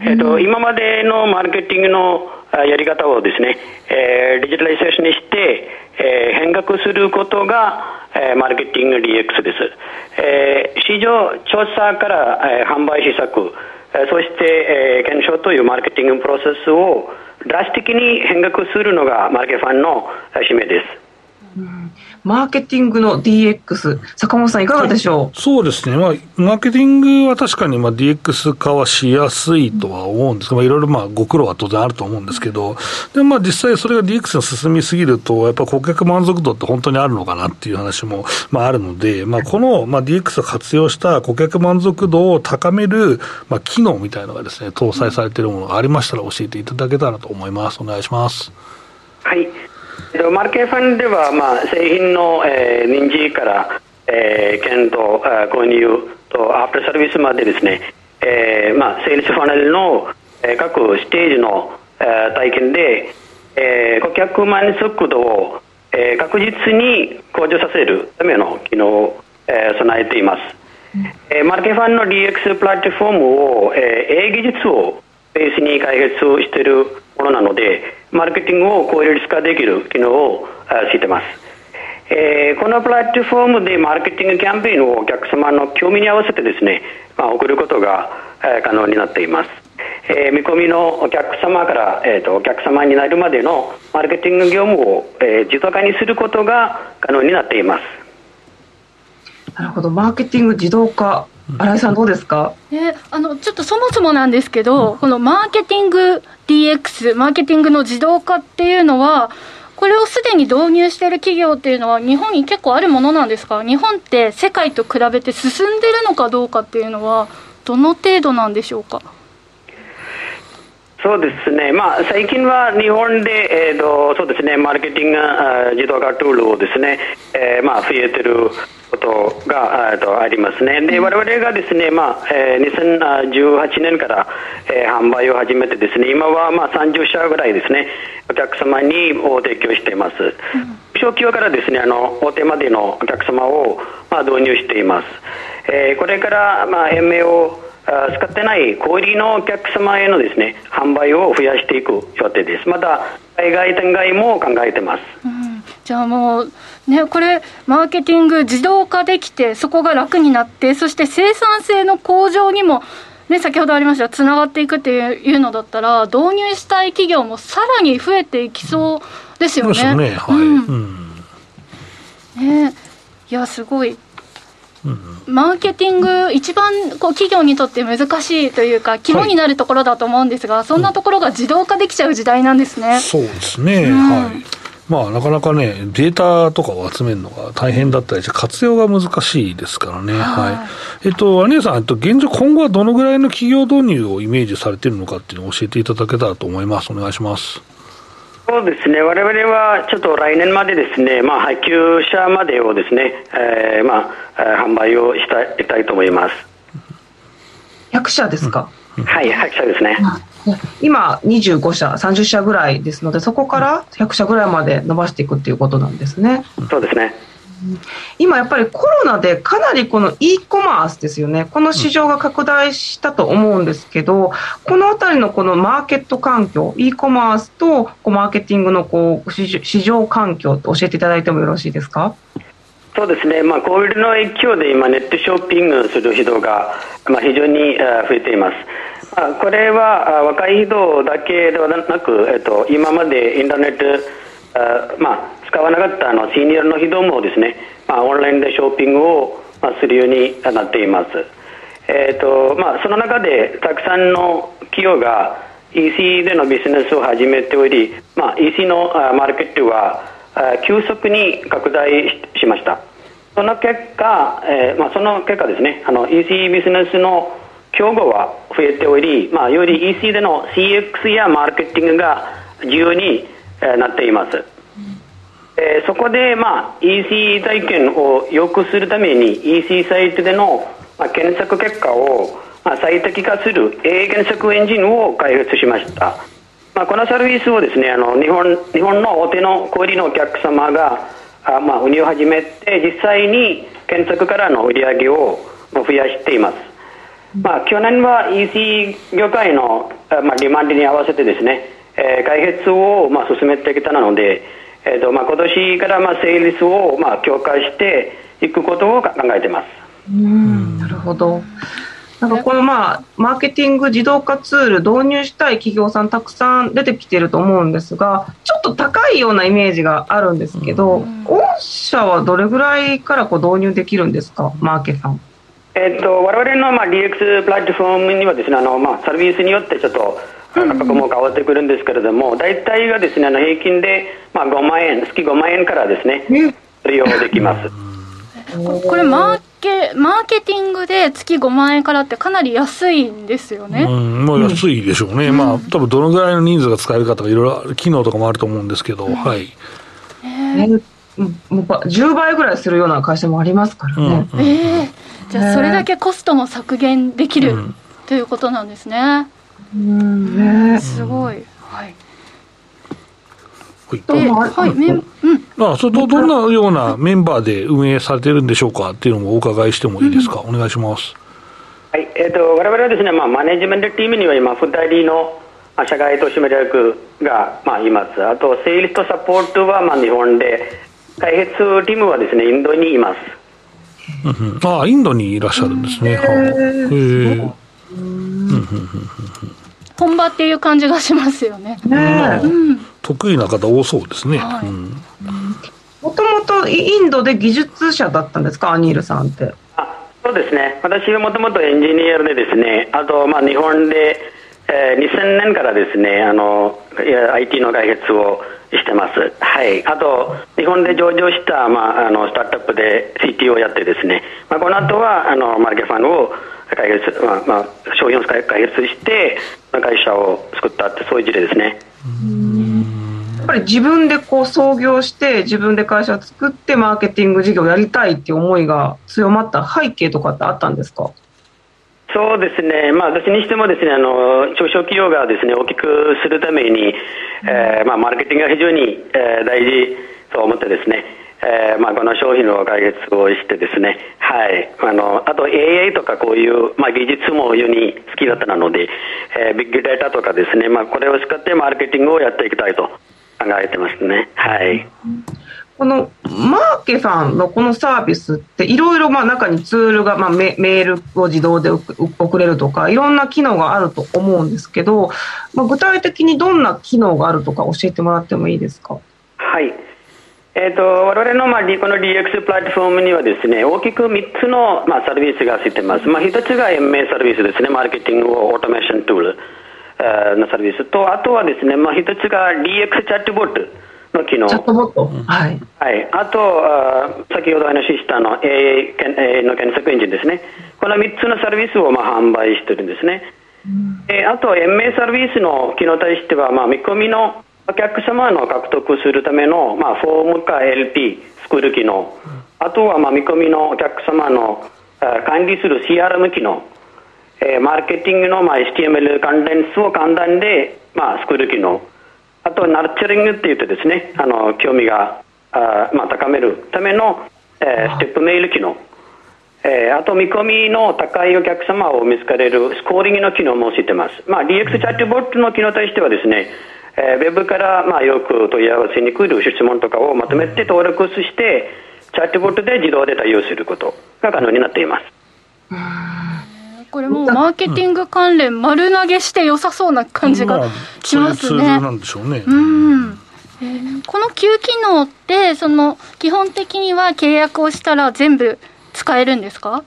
えっと、今までのマーケティングのやり方をですね、えー、デジタライゼーションにして、えー、変革することが、えー、マーケティング DX です。えー、市場調査から、えー、販売施策、えー、そして、えー、検証というマーケティングプロセスをドラスティックに変革するのがマーケファンの使命です。マーケティングの DX、坂本さん、いかがでしょう、はい、そうですね、まあ、マーケティングは確かにまあ DX 化はしやすいとは思うんですが、いろいろまあご苦労は当然あると思うんですけど、でもまあ実際それが DX が進みすぎると、やっぱ顧客満足度って本当にあるのかなっていう話もまああるので、まあ、このまあ DX を活用した顧客満足度を高めるまあ機能みたいなのがですね、搭載されているものがありましたら教えていただけたらと思います。お願いします。はい。マーケファンでは、まあ、製品の、えー、認知から、えー、検討、購入とアフターサービスまでですね、えーまあ、セールスファネルの、えー、各ステージの、えー、体験で、えー、顧客満足度を、えー、確実に向上させるための機能を、えー、備えています。えー、マーケファンの DX プラットフォームを、えー、A 技術をベースに開発しているものなので、マーケティングを効率化できる機能をしてます。えー、このプラットフォームでマーケティングキャンペーンをお客様の興味に合わせてですね、まあ、送ることが、可能になっています。えー、見込みのお客様から、えーと、お客様になるまでのマーケティング業務を、えー、自動化にすることが可能になっています。なるほど、マーケティング自動化。新井さんどうですか、ね、あのちょっとそもそもなんですけど、うん、このマーケティング DX マーケティングの自動化っていうのはこれをすでに導入している企業っていうのは日本に結構あるものなんですか？日本って世界と比べて進んでるのかどうかっていうのはどの程度なんでしょうか？そうですね、まあ、最近は日本で、えーとそうですね、マーケティング自動化ツールをですね、えーまあ、増えてることがあとありますね。で、我々がですね、まあ、えー、2018年から、えー、販売を始めてですね、今はまあ30社ぐらいですね、お客様にを提供しています。うん、小規模からですね、あの、大手までのお客様を、まあ、導入しています。えー、これから、まあ、MA を使ってない小売りのお客様へのですね販売を増やしていく予定です。また海外展開も考えてます。うん、じゃあもうね、これ、マーケティング自動化できて、そこが楽になって、そして生産性の向上にも、ね、先ほどありましたつながっていくっていうのだったら、導入したい企業もさらに増えていきそうですよね。ね、はい。うん、ね。いや、すごい。マーケティング、一番こう企業にとって難しいというか、肝になるところだと思うんですが、はい、そんなところが自動化できちゃう時代なんですね。そうですね、うん、はいまあ、なかなかね、データとかを集めるのが大変だったりして、活用が難しいですからね。はい。はい、えっと、アニエさん、えっと、現状、今後はどのぐらいの企業導入をイメージされているのかっていうのを教えていただけたらと思います。お願いします。そうですね、我々はちょっと来年までですね、まあ、配給者までをですね、えー、まあ、販売をしたいたいと思います。100社ですか、うん、はい、100社ですね。今、25社、30社ぐらいですので、そこから100社ぐらいまで伸ばしていくっていうことなんですね。そうですね。今やっぱりコロナでかなりこの e コマースですよね、この市場が拡大したと思うんですけど、このあたりのこのマーケット環境、e コマースとこうマーケティングのこう市場環境と教えていただいてもよろしいですか？そうですね、まあ、COVID の影響で今、ネットショッピングする人が、まあ、非常に増えています。まあ、これは若い人だけではなく、えっと、今までインターネット、まあ、使わなかったあのシニアの人もですね、まあ、オンラインでショッピングを、するようになっています。えーとまあ、その中でたくさんの企業が EC でのビジネスを始めており、まあ、EC のマーケットは急速に拡大しました。その結果、えーまあ、その結果ですね、あの EC ビジネスの競合は増えており、まあ、より EC での CX やマーケティングが重要になっています。えー、そこで、まあ、EC 体験を良くするために EC サイトでの、まあ、検索結果を、まあ、最適化する A 検索エンジンを開発しました、まあ、このサービスをですねあの日本日本の大手の小売りのお客様があ、まあ、運用を始めて実際に検索からの売り上げを増やしています、まあ、去年は EC 業界の、まあ、ディマンドに合わせてですね、えー、開発を、まあ、進めてきたのでえーとまあ、今年からまあ成立をまあ強化していくことを考えています。うんなるほど。なんかこのまあ、マーケティング自動化ツール導入したい企業さんたくさん出てきてると思うんですが、ちょっと高いようなイメージがあるんですけど、御社はどれぐらいからこう導入できるんですか、マーケさん。えっと、我々のまあ DX プラットフォームにはですね、あのまあサービスによってちょっと価格も変わってくるんですけれども、大体がですね、あの平均でまあ5万円、月5万円からですね、利用できます。これマーケ、マーケティングで月5万円からってかなり安いんですよね。うん、まあ安いでしょうね。うん、まあ多分どのぐらいの人数が使えるかとかいろいろ機能とかもあると思うんですけど、うん、はい。えー、もう10倍ぐらいするような会社もありますからね。うん、えー、じゃあそれだけコストも削減できる、ということなんですね。うん、ね、すごい。はい。はい、はい、メン、うん。あ、それど、どんなようなメンバーで運営されてるんでしょうかっていうのもお伺いしてもいいですか、うん、お願いします。はい、えっ、ー、と、我々はですね、まあ、マネジメントチームには今、二人の、まあ、社外投資メ役が、まあ、います。あと、セールスとサポートは、まあ、日本で、開発チームはですね、インドにいます。うんああ、インドにいらっしゃるんですね。へえ。本場っていう感じがしますよね。ねうん得意な方多そうですね。もともとインドで技術者だったんですか、アニールさんって。あそうですね、私はもともとエンジニアでですね、あと、まあ、日本で、えー、2000年からですね、あの IT の開発をしてます。はい。あと、日本で上場した、まあ、あの、スタートアップで CT をやってですね、まあ、この後は、あの、マーケファンを開発、まあ、まあ、商品を開発して、会社を作ったって、そういう事例ですね。やっぱり自分でこう創業して自分で会社を作ってマーケティング事業をやりたいっていう思いが強まった背景とかってあったんですか？そうですね、まあ、私にしてもですねあの中小企業がですね大きくするために、えーまあ、マーケティングが非常に、えー、大事と思ってですね、えーまあ、この商品の開発をしてですね、はい、あのあと AI とかこういう、まあ、技術も非常に好きだったので、えー、ビッグデータとかですね、まあ、これを使ってマーケティングをやっていきたいと考えてますね。はい。このマーケさんのこのサービスっていろいろまあ中にツールがまあメメールを自動で送れるとかいろんな機能があると思うんですけど、まあ、具体的にどんな機能があるとか教えてもらってもいいですか？はい。えーと、我々の、まあ、この DX プラットフォームにはですね大きく3つの、まあ、サービスがついてます、まあ、1つが MA サービスですねマーケティングオートメーションツールのサービスとあとはですね、まあ、1つが DX チャットボットの機能。チャットボット、はい。はい。あと、あ先ほど話したの AI の検索エンジンですね。この3つのサービスをまあ販売してるんですね。うん、えあと、MA サービスの機能に対しては、まあ、見込みのお客様の獲得するための、まあ、フォームか LP 作る機能、あとは、まあ、見込みのお客様の管理する CRM 機能、えー、マーケティングの、まあ、HTML 関連数を簡単で、まあ、作る機能、あとナルチャリングって言ってですね、あの興味があ、まあ、高めるための、えー、ステップメール機能、えー、あと見込みの高いお客様を見つかれるスコーリングの機能も知ってます。まあ、DX チャットボットの機能としてはですね、えー、ウェブからまあよく問い合わせに来る質問とかをまとめて登録して、チャットボットで自動で対応することが可能になっています。これもマーケティング関連丸投げして良さそうな感じがしますね。まあ、なんでしょうね。うんえー、この旧機能ってその基本的には契約をしたら全部使えるんですか？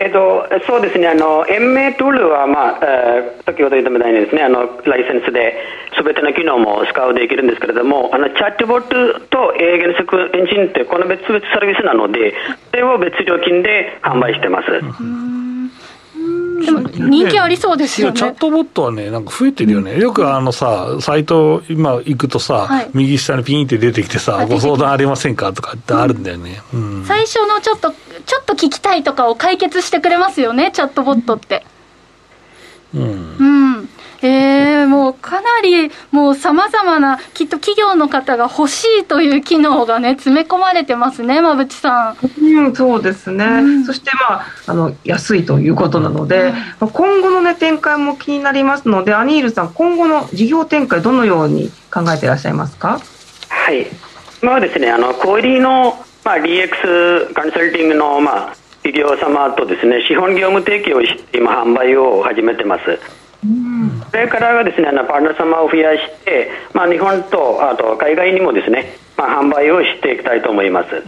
えっと、そうですね、あの、延命トゥールは、まあ、えー、先ほど言ったみたいにですね、あの、ライセンスで、すべての機能も使うできるんですけれども、あの、チャットボットと AI 原則エンジンって、この別々サービスなので、それを別料金で販売してます。でも人気ありそうですよね。チャットボットはね、なんか増えてるよね。よくあのさ、サイト今行くとさ、はい、右下にピンって出てきてさ、ご相談ありませんかとかってあるんだよね。うん、最初のちょっと、ちょっと聞きたいとかを解決してくれますよね、チャットボットって。うん。うんえー、もうかなりもうさまざまなきっと企業の方が欲しいという機能がね詰め込まれてますね馬淵さん。うん、そうですね、うん、そしてまああの安いということなので、うん、今後のね展開も気になりますのでアニールさん今後の事業展開どのように考えていらっしゃいますか？はい。今はですねあの小売りのまあ、DX コンサルティングの、まあ企業様とですね資本業務提供して今販売を始めてます。これからはですね、あのパートナー様を増やして、まあ、日本とあと海外にもですね、まあ、販売をしていきたいと思います。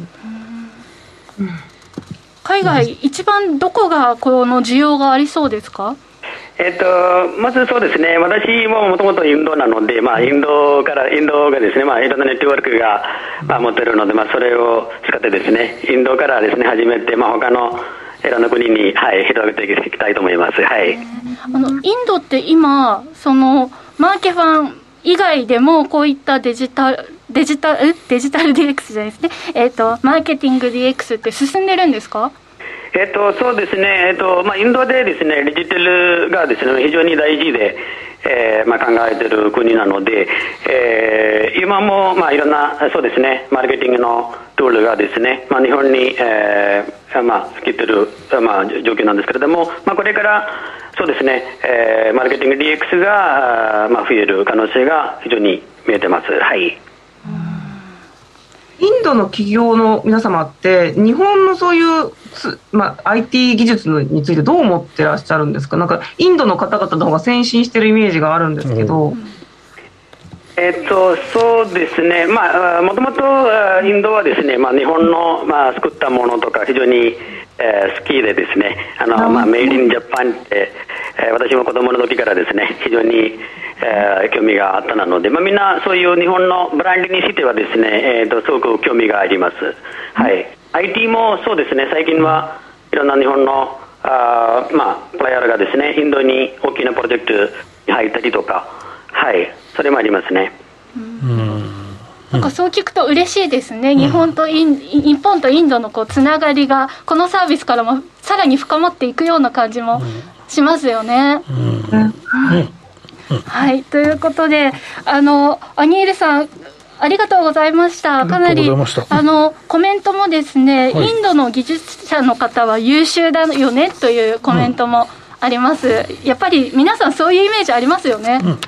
海外、一番どこがこの需要がありそうですか？えっと、まずそうですね、私ももともとインドなので、まあ、インドから、インドがですね、まあ、いろんなネットワークが、まあ、持ってるので、まあ、それを使ってですね、インドからですね、始めて、まあ、他のいろんな国に、はい、広げていきたいと思います。はい。あの、インドって今、その、マーケファン以外でも、こういったデジタル、デジタル、デジタル DX じゃないですね。えっ、ー、と、マーケティング DX って進んでるんですか？えっと、そうですね、えっとまあ、インドでですねデジタルがですね非常に大事で、えーまあ、考えている国なので、えー、今も、まあ、いろんなそうですねマーケティングのツールがですね、まあ、日本に、えーまあ、来てる、まあ、状況なんですけれども、まあ、これからそうですね、えー、マーケティング DX が、まあ、増える可能性が非常に見えてます。はいインドの企業の皆様って、日本のそういう、まあ、IT 技術についてどう思ってらっしゃるんですか、なんかインドの方々の方が先進してるイメージがあるんですけど。うん。えっと、そうですね、まあ、もともとインドはですね、まあ、日本の、まあ、作ったものとか非常に、えー、好きでですね、あの、まあ、メイリンジャパンって、えー、私も子供の時からですね、非常に、えー、興味があったので、まあ、みんなそういう日本のブランドにしてはですね、えーと、すごく興味があります、はい、IT もそうですね最近はいろんな日本のあ、まあ、プレイヤーがですねインドに大きなプロジェクトに入ったりとか、はい、それもありますね。うん。なんかそう聞くと嬉しいですね、日本とイン日本とインドのこうつながりが、このサービスからもさらに深まっていくような感じもしますよね。はい、ということで、あの、アニールさん、ありがとうございました。かなり、あの、コメントもですね、はい、インドの技術者の方は優秀だよねというコメントもあります。うん、やっぱり皆さんそういうイメージありますよね。うん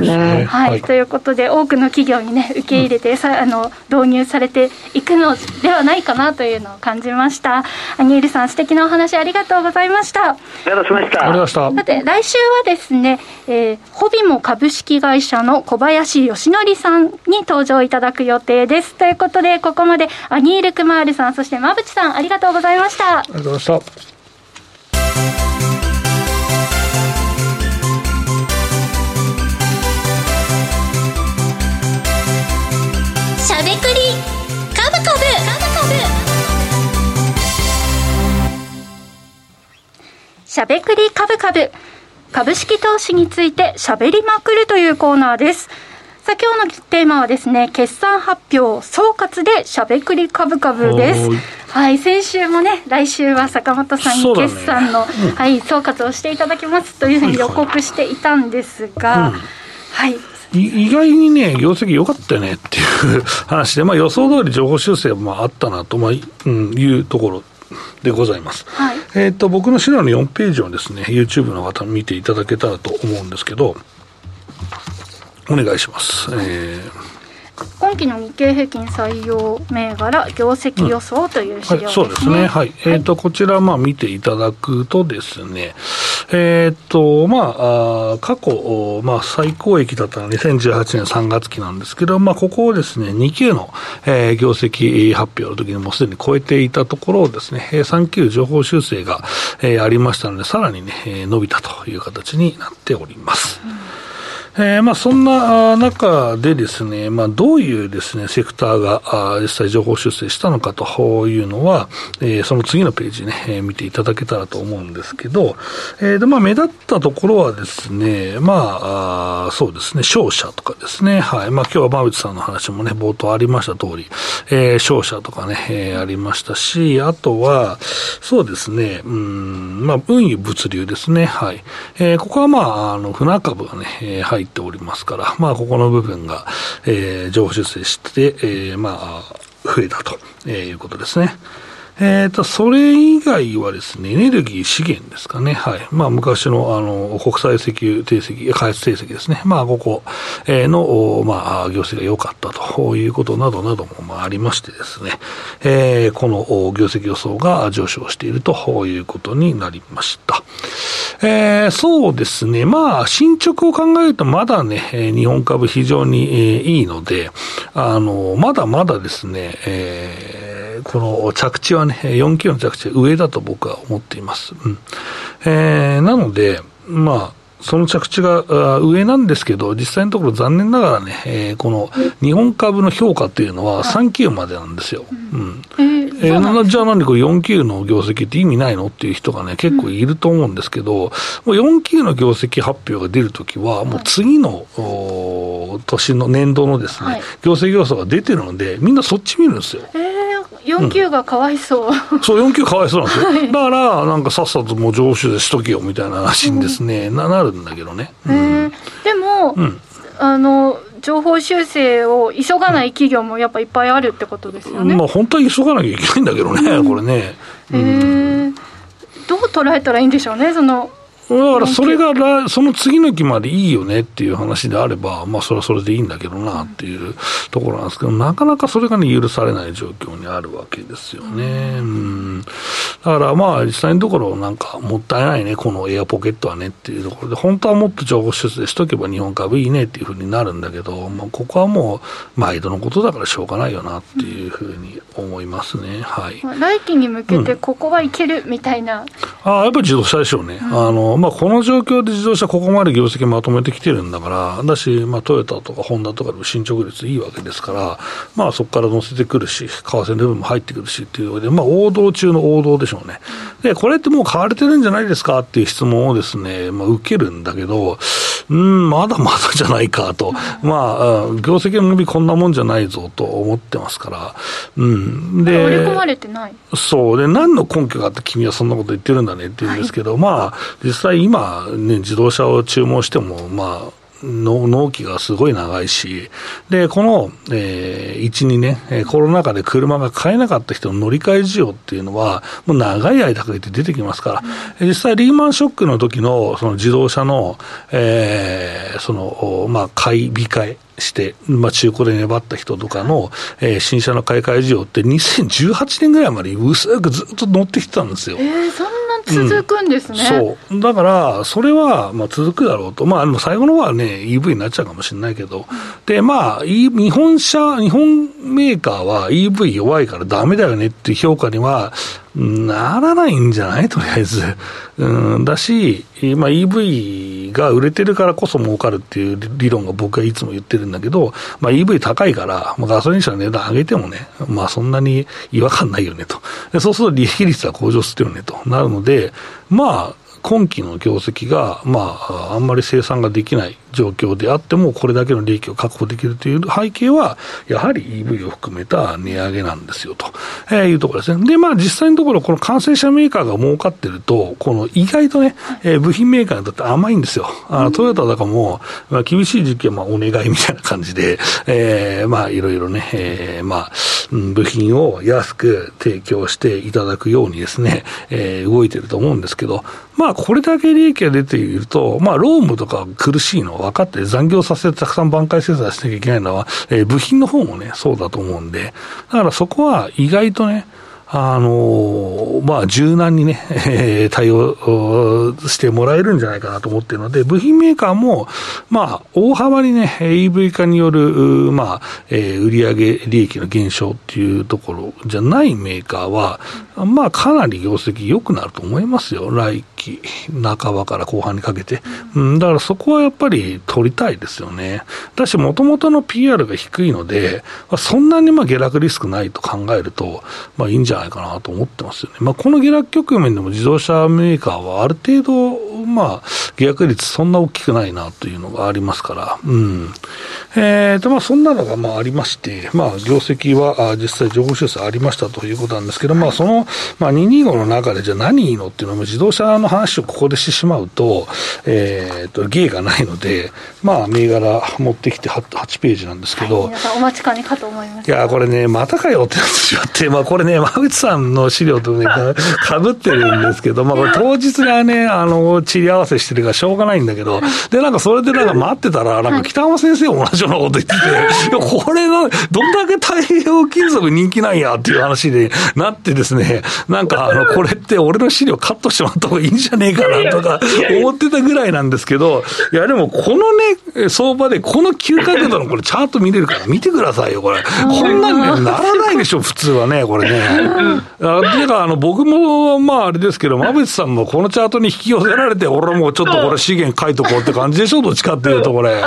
ね、はい、はい、ということで多くの企業にね受け入れて、さあの導入されていくのではないかなというのを感じました。アニールさん素敵なお話ありがとうございました。ありがとうございました。ありがとうございました。さて来週はですね、えー、ホビモ株式会社の小林義則さんに登場いただく予定です。ということでここまでアニール・クマールさんそして馬淵さんありがとうございました。ありがとうございましたしゃべくりカブカブ。株式投資についてしゃべりまくるというコーナーです。さあ今日のテーマはですね、決算発表総括でしゃべくりカブカブです。はい、先週もね、来週は坂本さんに決算の、ねうん、はい、総括をしていただきますというふうに予告していたんですが、うん、はい。意外にね、業績良かったよねっていう話で、まあ、予想通り情報修正もあったなと、まあうん、いうところでございます。はい、えっ、と、僕の資料の4ページをですね、YouTube の方見ていただけたらと思うんですけど、お願いします。えー今期の日経平均採用銘柄業績予想という資料ですね、うんはい、そうですね。はい。えっ、ー、と、こちら、まあ、見ていただくとですね、えっ、ー、と、まあ、あ過去、まあ、最高益だったのは2018年3月期なんですけど、まあ、ここをですね、2級の、えー、業績発表の時にもすでに超えていたところをですね、3級情報修正が、えー、ありましたので、さらにね、伸びたという形になっております。うんえー、まあそんな中でですね、まあどういうですね、セクターが実際情報修正したのかというのは、えー、その次のページね、えー、見ていただけたらと思うんですけど、えー、で、まあ目立ったところはですね、まあ、あそうですね、商社とかですね、はい。まあ今日は馬内さんの話もね、冒頭ありました通り、えー、商社とかね、えー、ありましたし、あとは、そうですね、うん、まあ運輸物流ですね、はい。えー、ここはまあ、あの、船株がね、えー、入っておりますから、まあ、ここの部分が、えー、情報修正して、えー、まあ、増えたと、えー、いうことですね。えっ、ー、と、それ以外はですね、エネルギー資源ですかね。はい。まあ、昔の、あの、国際石油定石、開発定石ですね。まあ、ここ、えー、の、まあ、業績が良かったということなどなども、あ、りましてですね、えー、この業績予想が上昇しているということになりました。えー、そうですね。まあ、進捗を考えると、まだね、日本株非常に、えー、いいので、あの、まだまだですね、えー、この着地はね、4級の着地は上だと僕は思っています。うん。えー、なので、まあ、その着地が上なんですけど、実際のところ残念ながらね、えー、この日本株の評価っていうのは3級までなんですよ。うん。えー、えー、じゃあなんでこれ4級の業績って意味ないのっていう人がね、結構いると思うんですけど、もう4級の業績発表が出るときは、もう次の、年の年度のですね、はい、業績予想が出てるので、みんなそっち見るんですよ。えー4級がかわいそう、うん、そう、4級かわいそうなんですよ。はい、だから、なんかさっさともう常習でしとけよみたいな話にですね、うん、ななるんだけどね。うん、でも、あの、情報修正を急がない企業もやっぱいっぱいあるってことですよね。まあ本当は急がなきゃいけないんだけどね、これね。へえ。どう捉えたらいいんでしょうね、そのだからそれがその次の期までいいよねっていう話であれば、まあ、それはそれでいいんだけどなっていうところなんですけど、なかなかそれがね、許されない状況にあるわけですよね。うん、だからまあ、実際のところ、なんかもったいないね、このエアポケットはねっていうところで、本当はもっと情報施設でしとけば日本株いいねっていうふうになるんだけど、まあ、ここはもう、毎度のことだからしょうがないよなっていうふうに思いますね。はい。来期に向けて、ここはいけるみたいな。うん、ああ、やっぱり自動車でしょうね。うん、あの、まあ、この状況で自動車ここまで業績まとめてきてるんだから、だし、まあ、トヨタとかホンダとかでも進捗率いいわけですから、まあ、そこから乗せてくるし、為替の部分も入ってくるしっていうので、まあ、王道中の王道でしょうね。で、これってもう買われてるんじゃないですかっていう質問をですね、まあ、受けるんだけど、うん、まだまだじゃないかと、まあ、業績の伸びこんなもんじゃないぞと思ってますから、うん。で、織り込まれてないそう。で、何の根拠があって君はそんなこと言ってるんだねって言うんですけど、はい、まあ、実際今、ね、自動車を注文しても、まあ、納期がすごい長いし、で、この、えー、1、2年、コロナ禍で車が買えなかった人の乗り換え需要っていうのは、もう長い間かけて出てきますから、実際リーマンショックの時のその自動車の、えー、その、まあ、買い控え、して、まあ、中古で粘った人とかの、えー、新車の買い替え需要って2018年ぐらいまで薄くずっと乗ってきてたんですよ。えー、そん続くんですね、うん、そう。だからそれはまあ続くだろうと、まあ、最後の方はね EV になっちゃうかもしれないけど、うん、でまあ日本車日本メーカーは EV 弱いからだめだよねっていう評価にはならないんじゃない？とりあえず。うん、だし、まあ、EV が売れてるからこそ儲かるっていう理論が僕はいつも言ってるんだけど、まあ、EV 高いから、まあ、ガソリン車の値段上げてもね、まあ、そんなに違和感ないよねと。でそうすると利益率は向上するよねとなるので、まあ、今期の業績が、まあ、あんまり生産ができない状況であっても、これだけの利益を確保できるという背景は、やはり EV を含めた値上げなんですよと、えー、いうところですね。で、まあ、実際のところ、この完成車メーカーが儲かってると、この意外とね、えー、部品メーカーにとって甘いんですよ。あのトヨタとかも、まあ、厳しい時期はまあお願いみたいな感じで、えー、まあ、いろいろね、えー、まあ、部品を安く提供していただくようにですね、えー、動いてると思うんですけど、まあ、これだけ利益が出ていると、まあ、ロームとか苦しいのは分かって残業させてたくさん挽回せざしなきゃいけないのは、えー、部品の方もね、そうだと思うんで、だからそこは意外とね、あのまあ、柔軟にね、えー、対応してもらえるんじゃないかなと思っているので、部品メーカーも、まあ、大幅にね、EV 化による、まあ、えー、売上利益の減少っていうところじゃないメーカーは、まあ、かなり業績良くなると思いますよ。来期、半ばから後半にかけて。うん、だからそこはやっぱり取りたいですよね。だし、もともとの PR が低いので、そんなにまあ下落リスクないと考えると、まあいいんじゃないないかなと思ってますよね。まあ、この下落局面でも自動車メーカーはある程度、まあ、下落率そんな大きくないなというのがありますから、うん。えーと、まあ、そんなのがまあありまして、まあ、業績は実際情報修正ありましたということなんですけど、まあ、その、まあ、225の中でじゃあ何いいのっていうのも自動車の話をここでしてしまうと、えーと、芸がないので、まあ、銘柄持ってきて 8, 8ページなんですけど、はい、皆さんお待ちかねかと思います。いや、これね、またかよってなってしまって、まあ、これね、馬口淵さんの資料とね、かぶってるんですけど、まあ、当日がね、あの、地理合わせしてるからしょうがないんだけど、で、なんかそれでなんか待ってたら、なんか北浜先生も同じようなこと言ってて、これが、どんだけ太平洋金属人気なんやっていう話でなってですね、なんか、あの、これって俺の資料カットしてもらった方がいいんじゃねえかなとか 思ってたぐらいなんですけど、いや、でもこのね、相場でこの急角度のこれチャート見れるから見てくださいよ、これ。こんなんにならないでしょ、普通はね、これね。あていうか、あの、僕も、まああれですけど、馬淵さんもこのチャートに引き寄せられて、俺もちょっとこれ資源書いとこうって感じでしょ、どっちかっていうと、これ。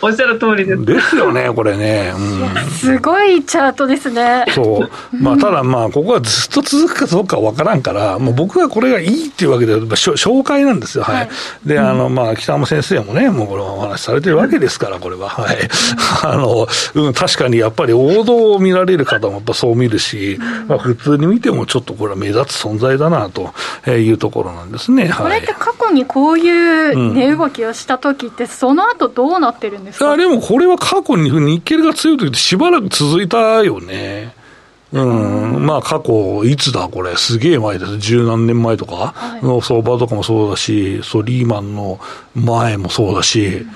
おっしゃる通りです。ですよね、これね。うん、すごいチャートですね。そう。まあ、ただまあ、ここはずっと続くかどうかわからんから、もう僕はこれがいいっていうわけで、紹介なんですよ、はい。はい、で、あの、まあ、北山先生もね、もうこれお話しされてるわけですから、これは。はい。あの、うん、確かにやっぱり王道を見られる方もやっぱそう見るし、まあ、普通に見てもちょっとこれは目立つ存在だなというところなんですね。これって過去にこういう値動きをした時って、その後どうなってるんですか、うん、でもこれは過去に日経が強い時ってしばらく続いたよね。うん、まあ過去、いつだこれ、すげえ前です。十何年前とかの相場とかもそうだし、そう、リーマンの前もそうだし、うん、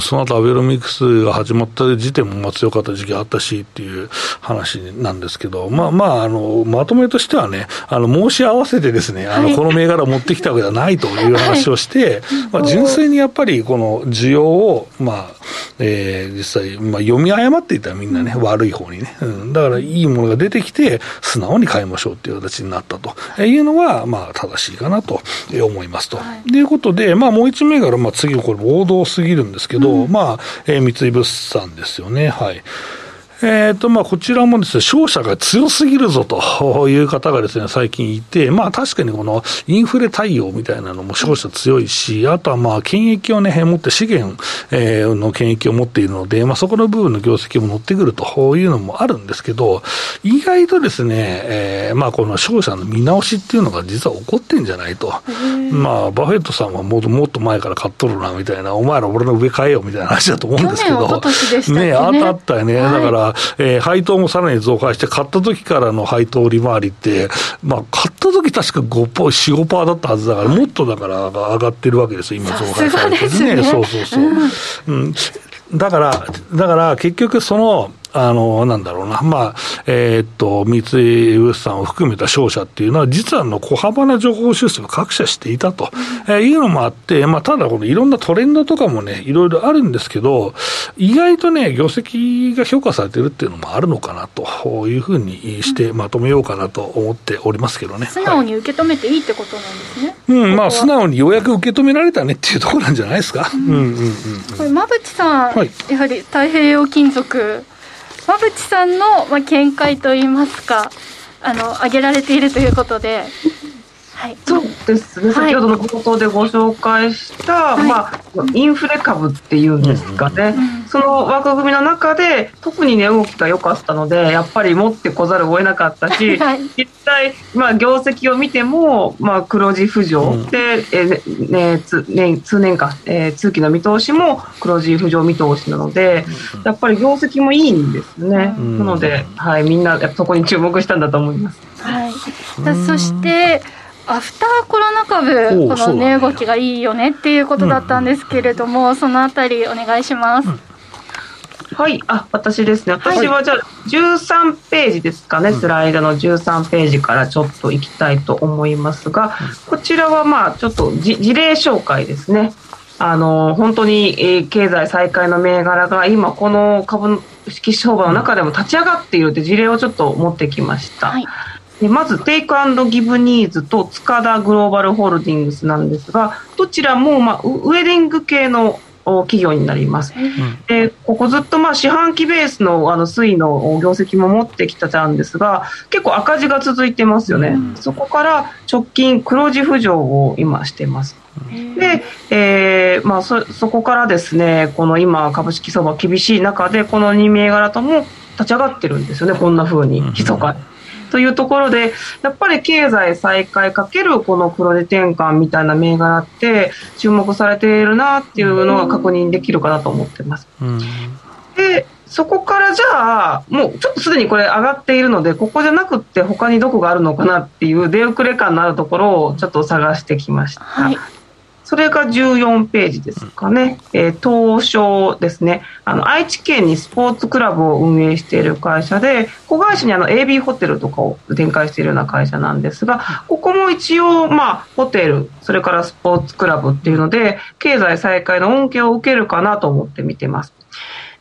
その後アベノミクスが始まった時点もまあ強かった時期あったしっていう話なんですけど、まあまあ、あの、まとめとしてはね、あの、申し合わせてですね、あの、この銘柄を持ってきたわけではないという話をして、まあ、純粋にやっぱりこの需要を、まあ、えー、実際、まあ、読み誤っていたらみんなね、悪い方にね、うん、だからいいものが出てきて、素直に買いましょうっていう形になったと。いうのは、まあ、正しいかなと思いますと。はい、いうことで、まあ、もう一銘柄、まあ、次、これ、王道すぎるんですけど、うん、まあ、えー、三井物産ですよね。はい。えっ、ー、と、まあ、こちらもですね、勝者が強すぎるぞという方がですね、最近いて、まあ、確かにこのインフレ対応みたいなのも勝者強いし、あとはまあ、権益をね、持って資源、えー、の権益を持っているので、まあ、そこの部分の業績も乗ってくるというのもあるんですけど、意外とですね、えー、まあ、この勝者の見直しっていうのが実は起こってんじゃないと。まあ、バフェットさんはもっともっと前から買っとるな、みたいな、お前ら俺の上買えよ、みたいな話だと思うんですけど。ね、あったよね。だから、えー、配当もさらに増加して、買った時からの配当利回りって、まあ、買った時確か5%、4、5%だったはずだから、もっとだから上がってるわけですよ、今、増加されてね。ねそうそうそう。うん、だから、だから結局その、あの、なんだろうな、まあ、えー、っと、三井物産を含めた商社っていうのは、実はの小幅な情報修正を各社していたと、えー、いうのもあって、まあ、ただこのいろんなトレンドとかもね、いろいろあるんですけど、意外とね、業績が評価されてるっていうのもあるのかなというふうにしてまとめようかなと思っておりますけどね。素直に受け止めていいってことなんですね。はい、うん、まあ、素直にようやく受け止められたねっていうところなんじゃないですか。うん、うん、うんうん。これ、馬淵さん、はい、やはり太平洋金属、馬淵さんの、まあ、見解といいますか、あの挙げられているということで、はい、そうですね、先ほどの冒頭でご紹介した、はい、まあ、インフレ株っていうんですかね、うん、その枠組みの中で、特に値、ね、動きが良かったので、やっぱり持ってこざるを得なかったし、はい、実際、まあ、業績を見ても、まあ、黒字浮上で、うん、えねつ年通年間、えー、通期の見通しも黒字浮上見通しなので、うん、やっぱり業績もいいんですね。なので、はい、みんなそこに注目したんだと思います。はい、そしてアフターコロナ株、この値動きがいいよねっていうことだったんですけれども、そのあたり、お願いします。はい、あ私ですね、私はじゃあ、13ページですかね、スライドの13ページからちょっといきたいと思いますが、こちらはまあちょっと事例紹介ですね。あの本当に、えー、経済再開の銘柄が今、この株式相場の中でも立ち上がっているという事例をちょっと持ってきました。はいでまず、テイクアンドギブニーズと塚田グローバルホールディングスなんですが、どちらも、まあ、ウェディング系の企業になります。でここずっとまあ四半期ベースのあの推移の業績も持ってきたんですが、結構赤字が続いてますよね。うん、そこから直近黒字浮上を今してます。で、えーまあそ、そこからですね、この今株式相場厳しい中で、この2銘柄とも立ち上がってるんですよね、こんな風に、密かに。というところで、やっぱり経済再開かけるこの黒字転換みたいな銘柄って注目されているなっていうのが確認できるかなと思ってます。うん、でそこからじゃあ、もうちょっとすでにこれ上がっているので、ここじゃなくって他にどこがあるのかなっていう出遅れ感のあるところをちょっと探してきました。はいそれが14ページですかね。えー、東証ですね。あの、愛知県にスポーツクラブを運営している会社で、子会社にあの AB ホテルとかを展開しているような会社なんですが、ここも一応、まあ、ホテル、それからスポーツクラブっていうので、経済再開の恩恵を受けるかなと思って見てます。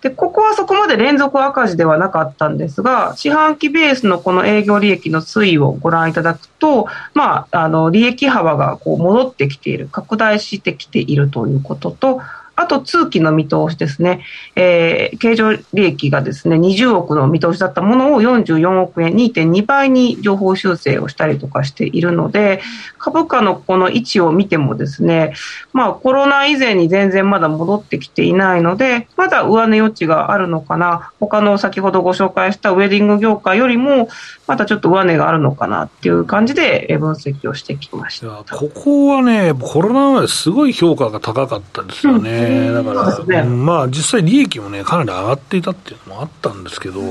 で、ここはそこまで連続赤字ではなかったんですが、四半期ベースのこの営業利益の推移をご覧いただくと、まあ、あの、利益幅がこう戻ってきている、拡大してきているということと、あと通期の見通しですね、えー、経常利益がですね、20億の見通しだったものを44億円、2.2倍に情報修正をしたりとかしているので、株価のこの位置を見てもですね、まあコロナ以前に全然まだ戻ってきていないので、まだ上値余地があるのかな、他の先ほどご紹介したウェディング業界よりも、またちょっと上値があるのかなっていう感じで分析をしてきました。ここはね、コロナ前すごい評価が高かったですよね。うんだから、ね、まあ、実際利益もね、かなり上がっていたっていうのもあったんですけど、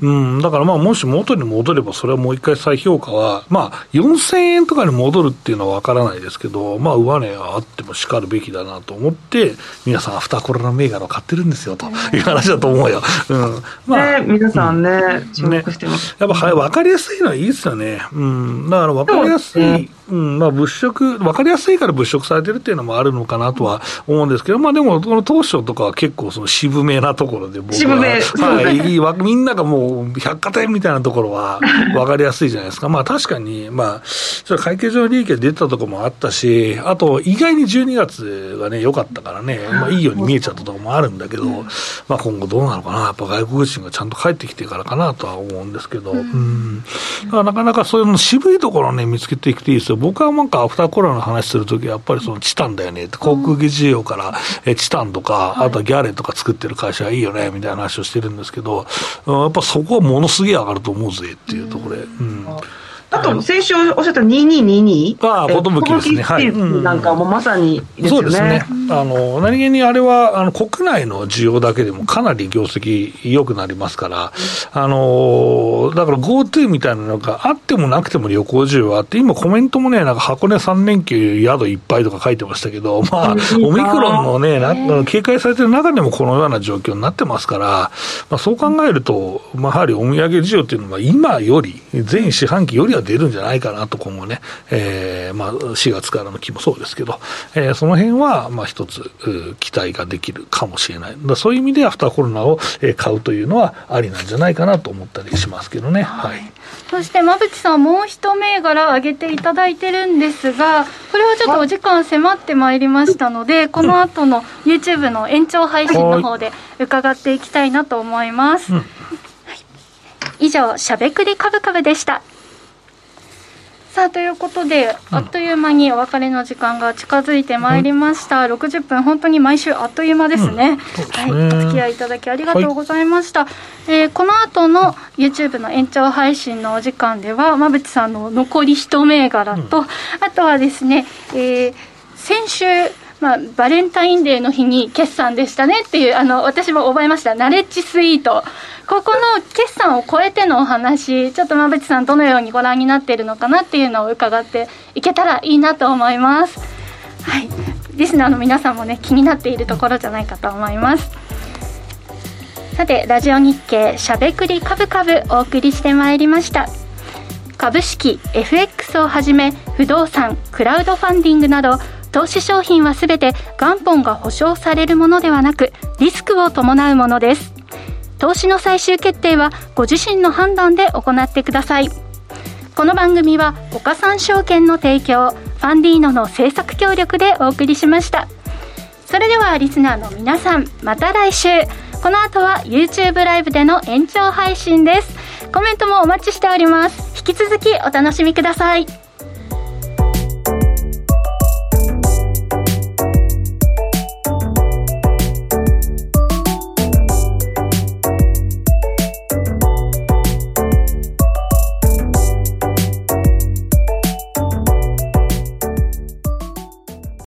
うん、だからまあ、もし元に戻れば、それはもう一回再評価は、まあ、4000円とかに戻るっていうのは分からないですけど、まあ、上値があってもしかるべきだなと思って、皆さん、アフターコロナ銘柄を買ってるんですよという話だと思うよ。うん。まあ、ね、皆さんね、注目してます。やっぱ、分かりやすいのはいいですよね。うん。だから分かりやすい。うん、まあ、物色、分かりやすいから物色されてるっていうのもあるのかなとは思うんですけど、まあでも、この当初とかは結構その渋めなところで僕は、渋め、はい、みんながもう百貨店みたいなところは 分かりやすいじゃないですか。まあ確かに、まあ、それ会計上の利益が出たところもあったし、あと意外に12月がね、良かったからね、まあいいように見えちゃったところもあるんだけど、まあ今後どうなのかな、やっぱ外国人がちゃんと帰ってきてからかなとは思うんですけど、うん。だからなかなかそういうの渋いところをね、見つけていくといいですよ。僕はなんかアフターコロナの話するときは、やっぱりそのチタンだよね航空機需要から、えチタンとか、あとはギャレとか作ってる会社はいいよねみたいな話をしてるんですけど、やっぱそこはものすげえ上がると思うぜっていうところで。うんあと、先週おっしゃった2222。ああ、ことぶきですね。はい。なんかもまさにですよね。そうですね。あの、何気にあれは、あの、国内の需要だけでもかなり業績良くなりますから、あの、だから GoTo みたいなのがあってもなくても旅行需要あって、今コメントもね、なんか箱根3連休宿いっぱいとか書いてましたけど、まあ、オミクロンのね、な警戒されてる中でもこのような状況になってますから、まあそう考えると、まあやはりお土産需要っていうのは今より、全四半期よりはが出るんじゃないかなと、今後ね、えー、まあ、4月からの期もそうですけど、えー、その辺は、まあ、一つ、期待ができるかもしれない。だそういう意味でアフターコロナを買うというのはありなんじゃないかなと思ったりしますけどね。はい。そして馬淵さん、もう一銘柄挙げていただいてるんですが、これはちょっとお時間迫ってまいりましたので、この後の YouTube の延長配信の方で伺っていきたいなと思います。うん、はい、以上、しゃべくりカブカブでした。さあということで、あっという間にお別れの時間が近づいてまいりました、うん、60分本当に毎週あっという間ですね、うん、はい、お付き合いいただきありがとうございました、はい、えー、この後の YouTube の延長配信のお時間では馬淵さんの残り1銘柄と、うん、あとはですね、えー、先週まあ、バレンタインデーの日に決算でしたねっていうあの私も覚えましたナレッジスイートここの決算を超えてのお話、ちょっと馬淵さん、どのようにご覧になっているのかなっていうのを伺っていけたらいいなと思います。はい、リスナーの皆さんもね、気になっているところじゃないかと思います。さて、ラジオ日経しゃべくりカブカブお送りしてまいりました。株式、FX をはじめ、不動産、クラウドファンディングなど、投資商品はすべて元本が保証されるものではなく、リスクを伴うものです。投資の最終決定はご自身の判断で行ってください。この番組は岡三証券の提供ファンディーノの制作協力でお送りしました。それではリスナーの皆さんまた来週。この後は YouTube ライブでの延長配信です。コメントもお待ちしております。引き続きお楽しみください。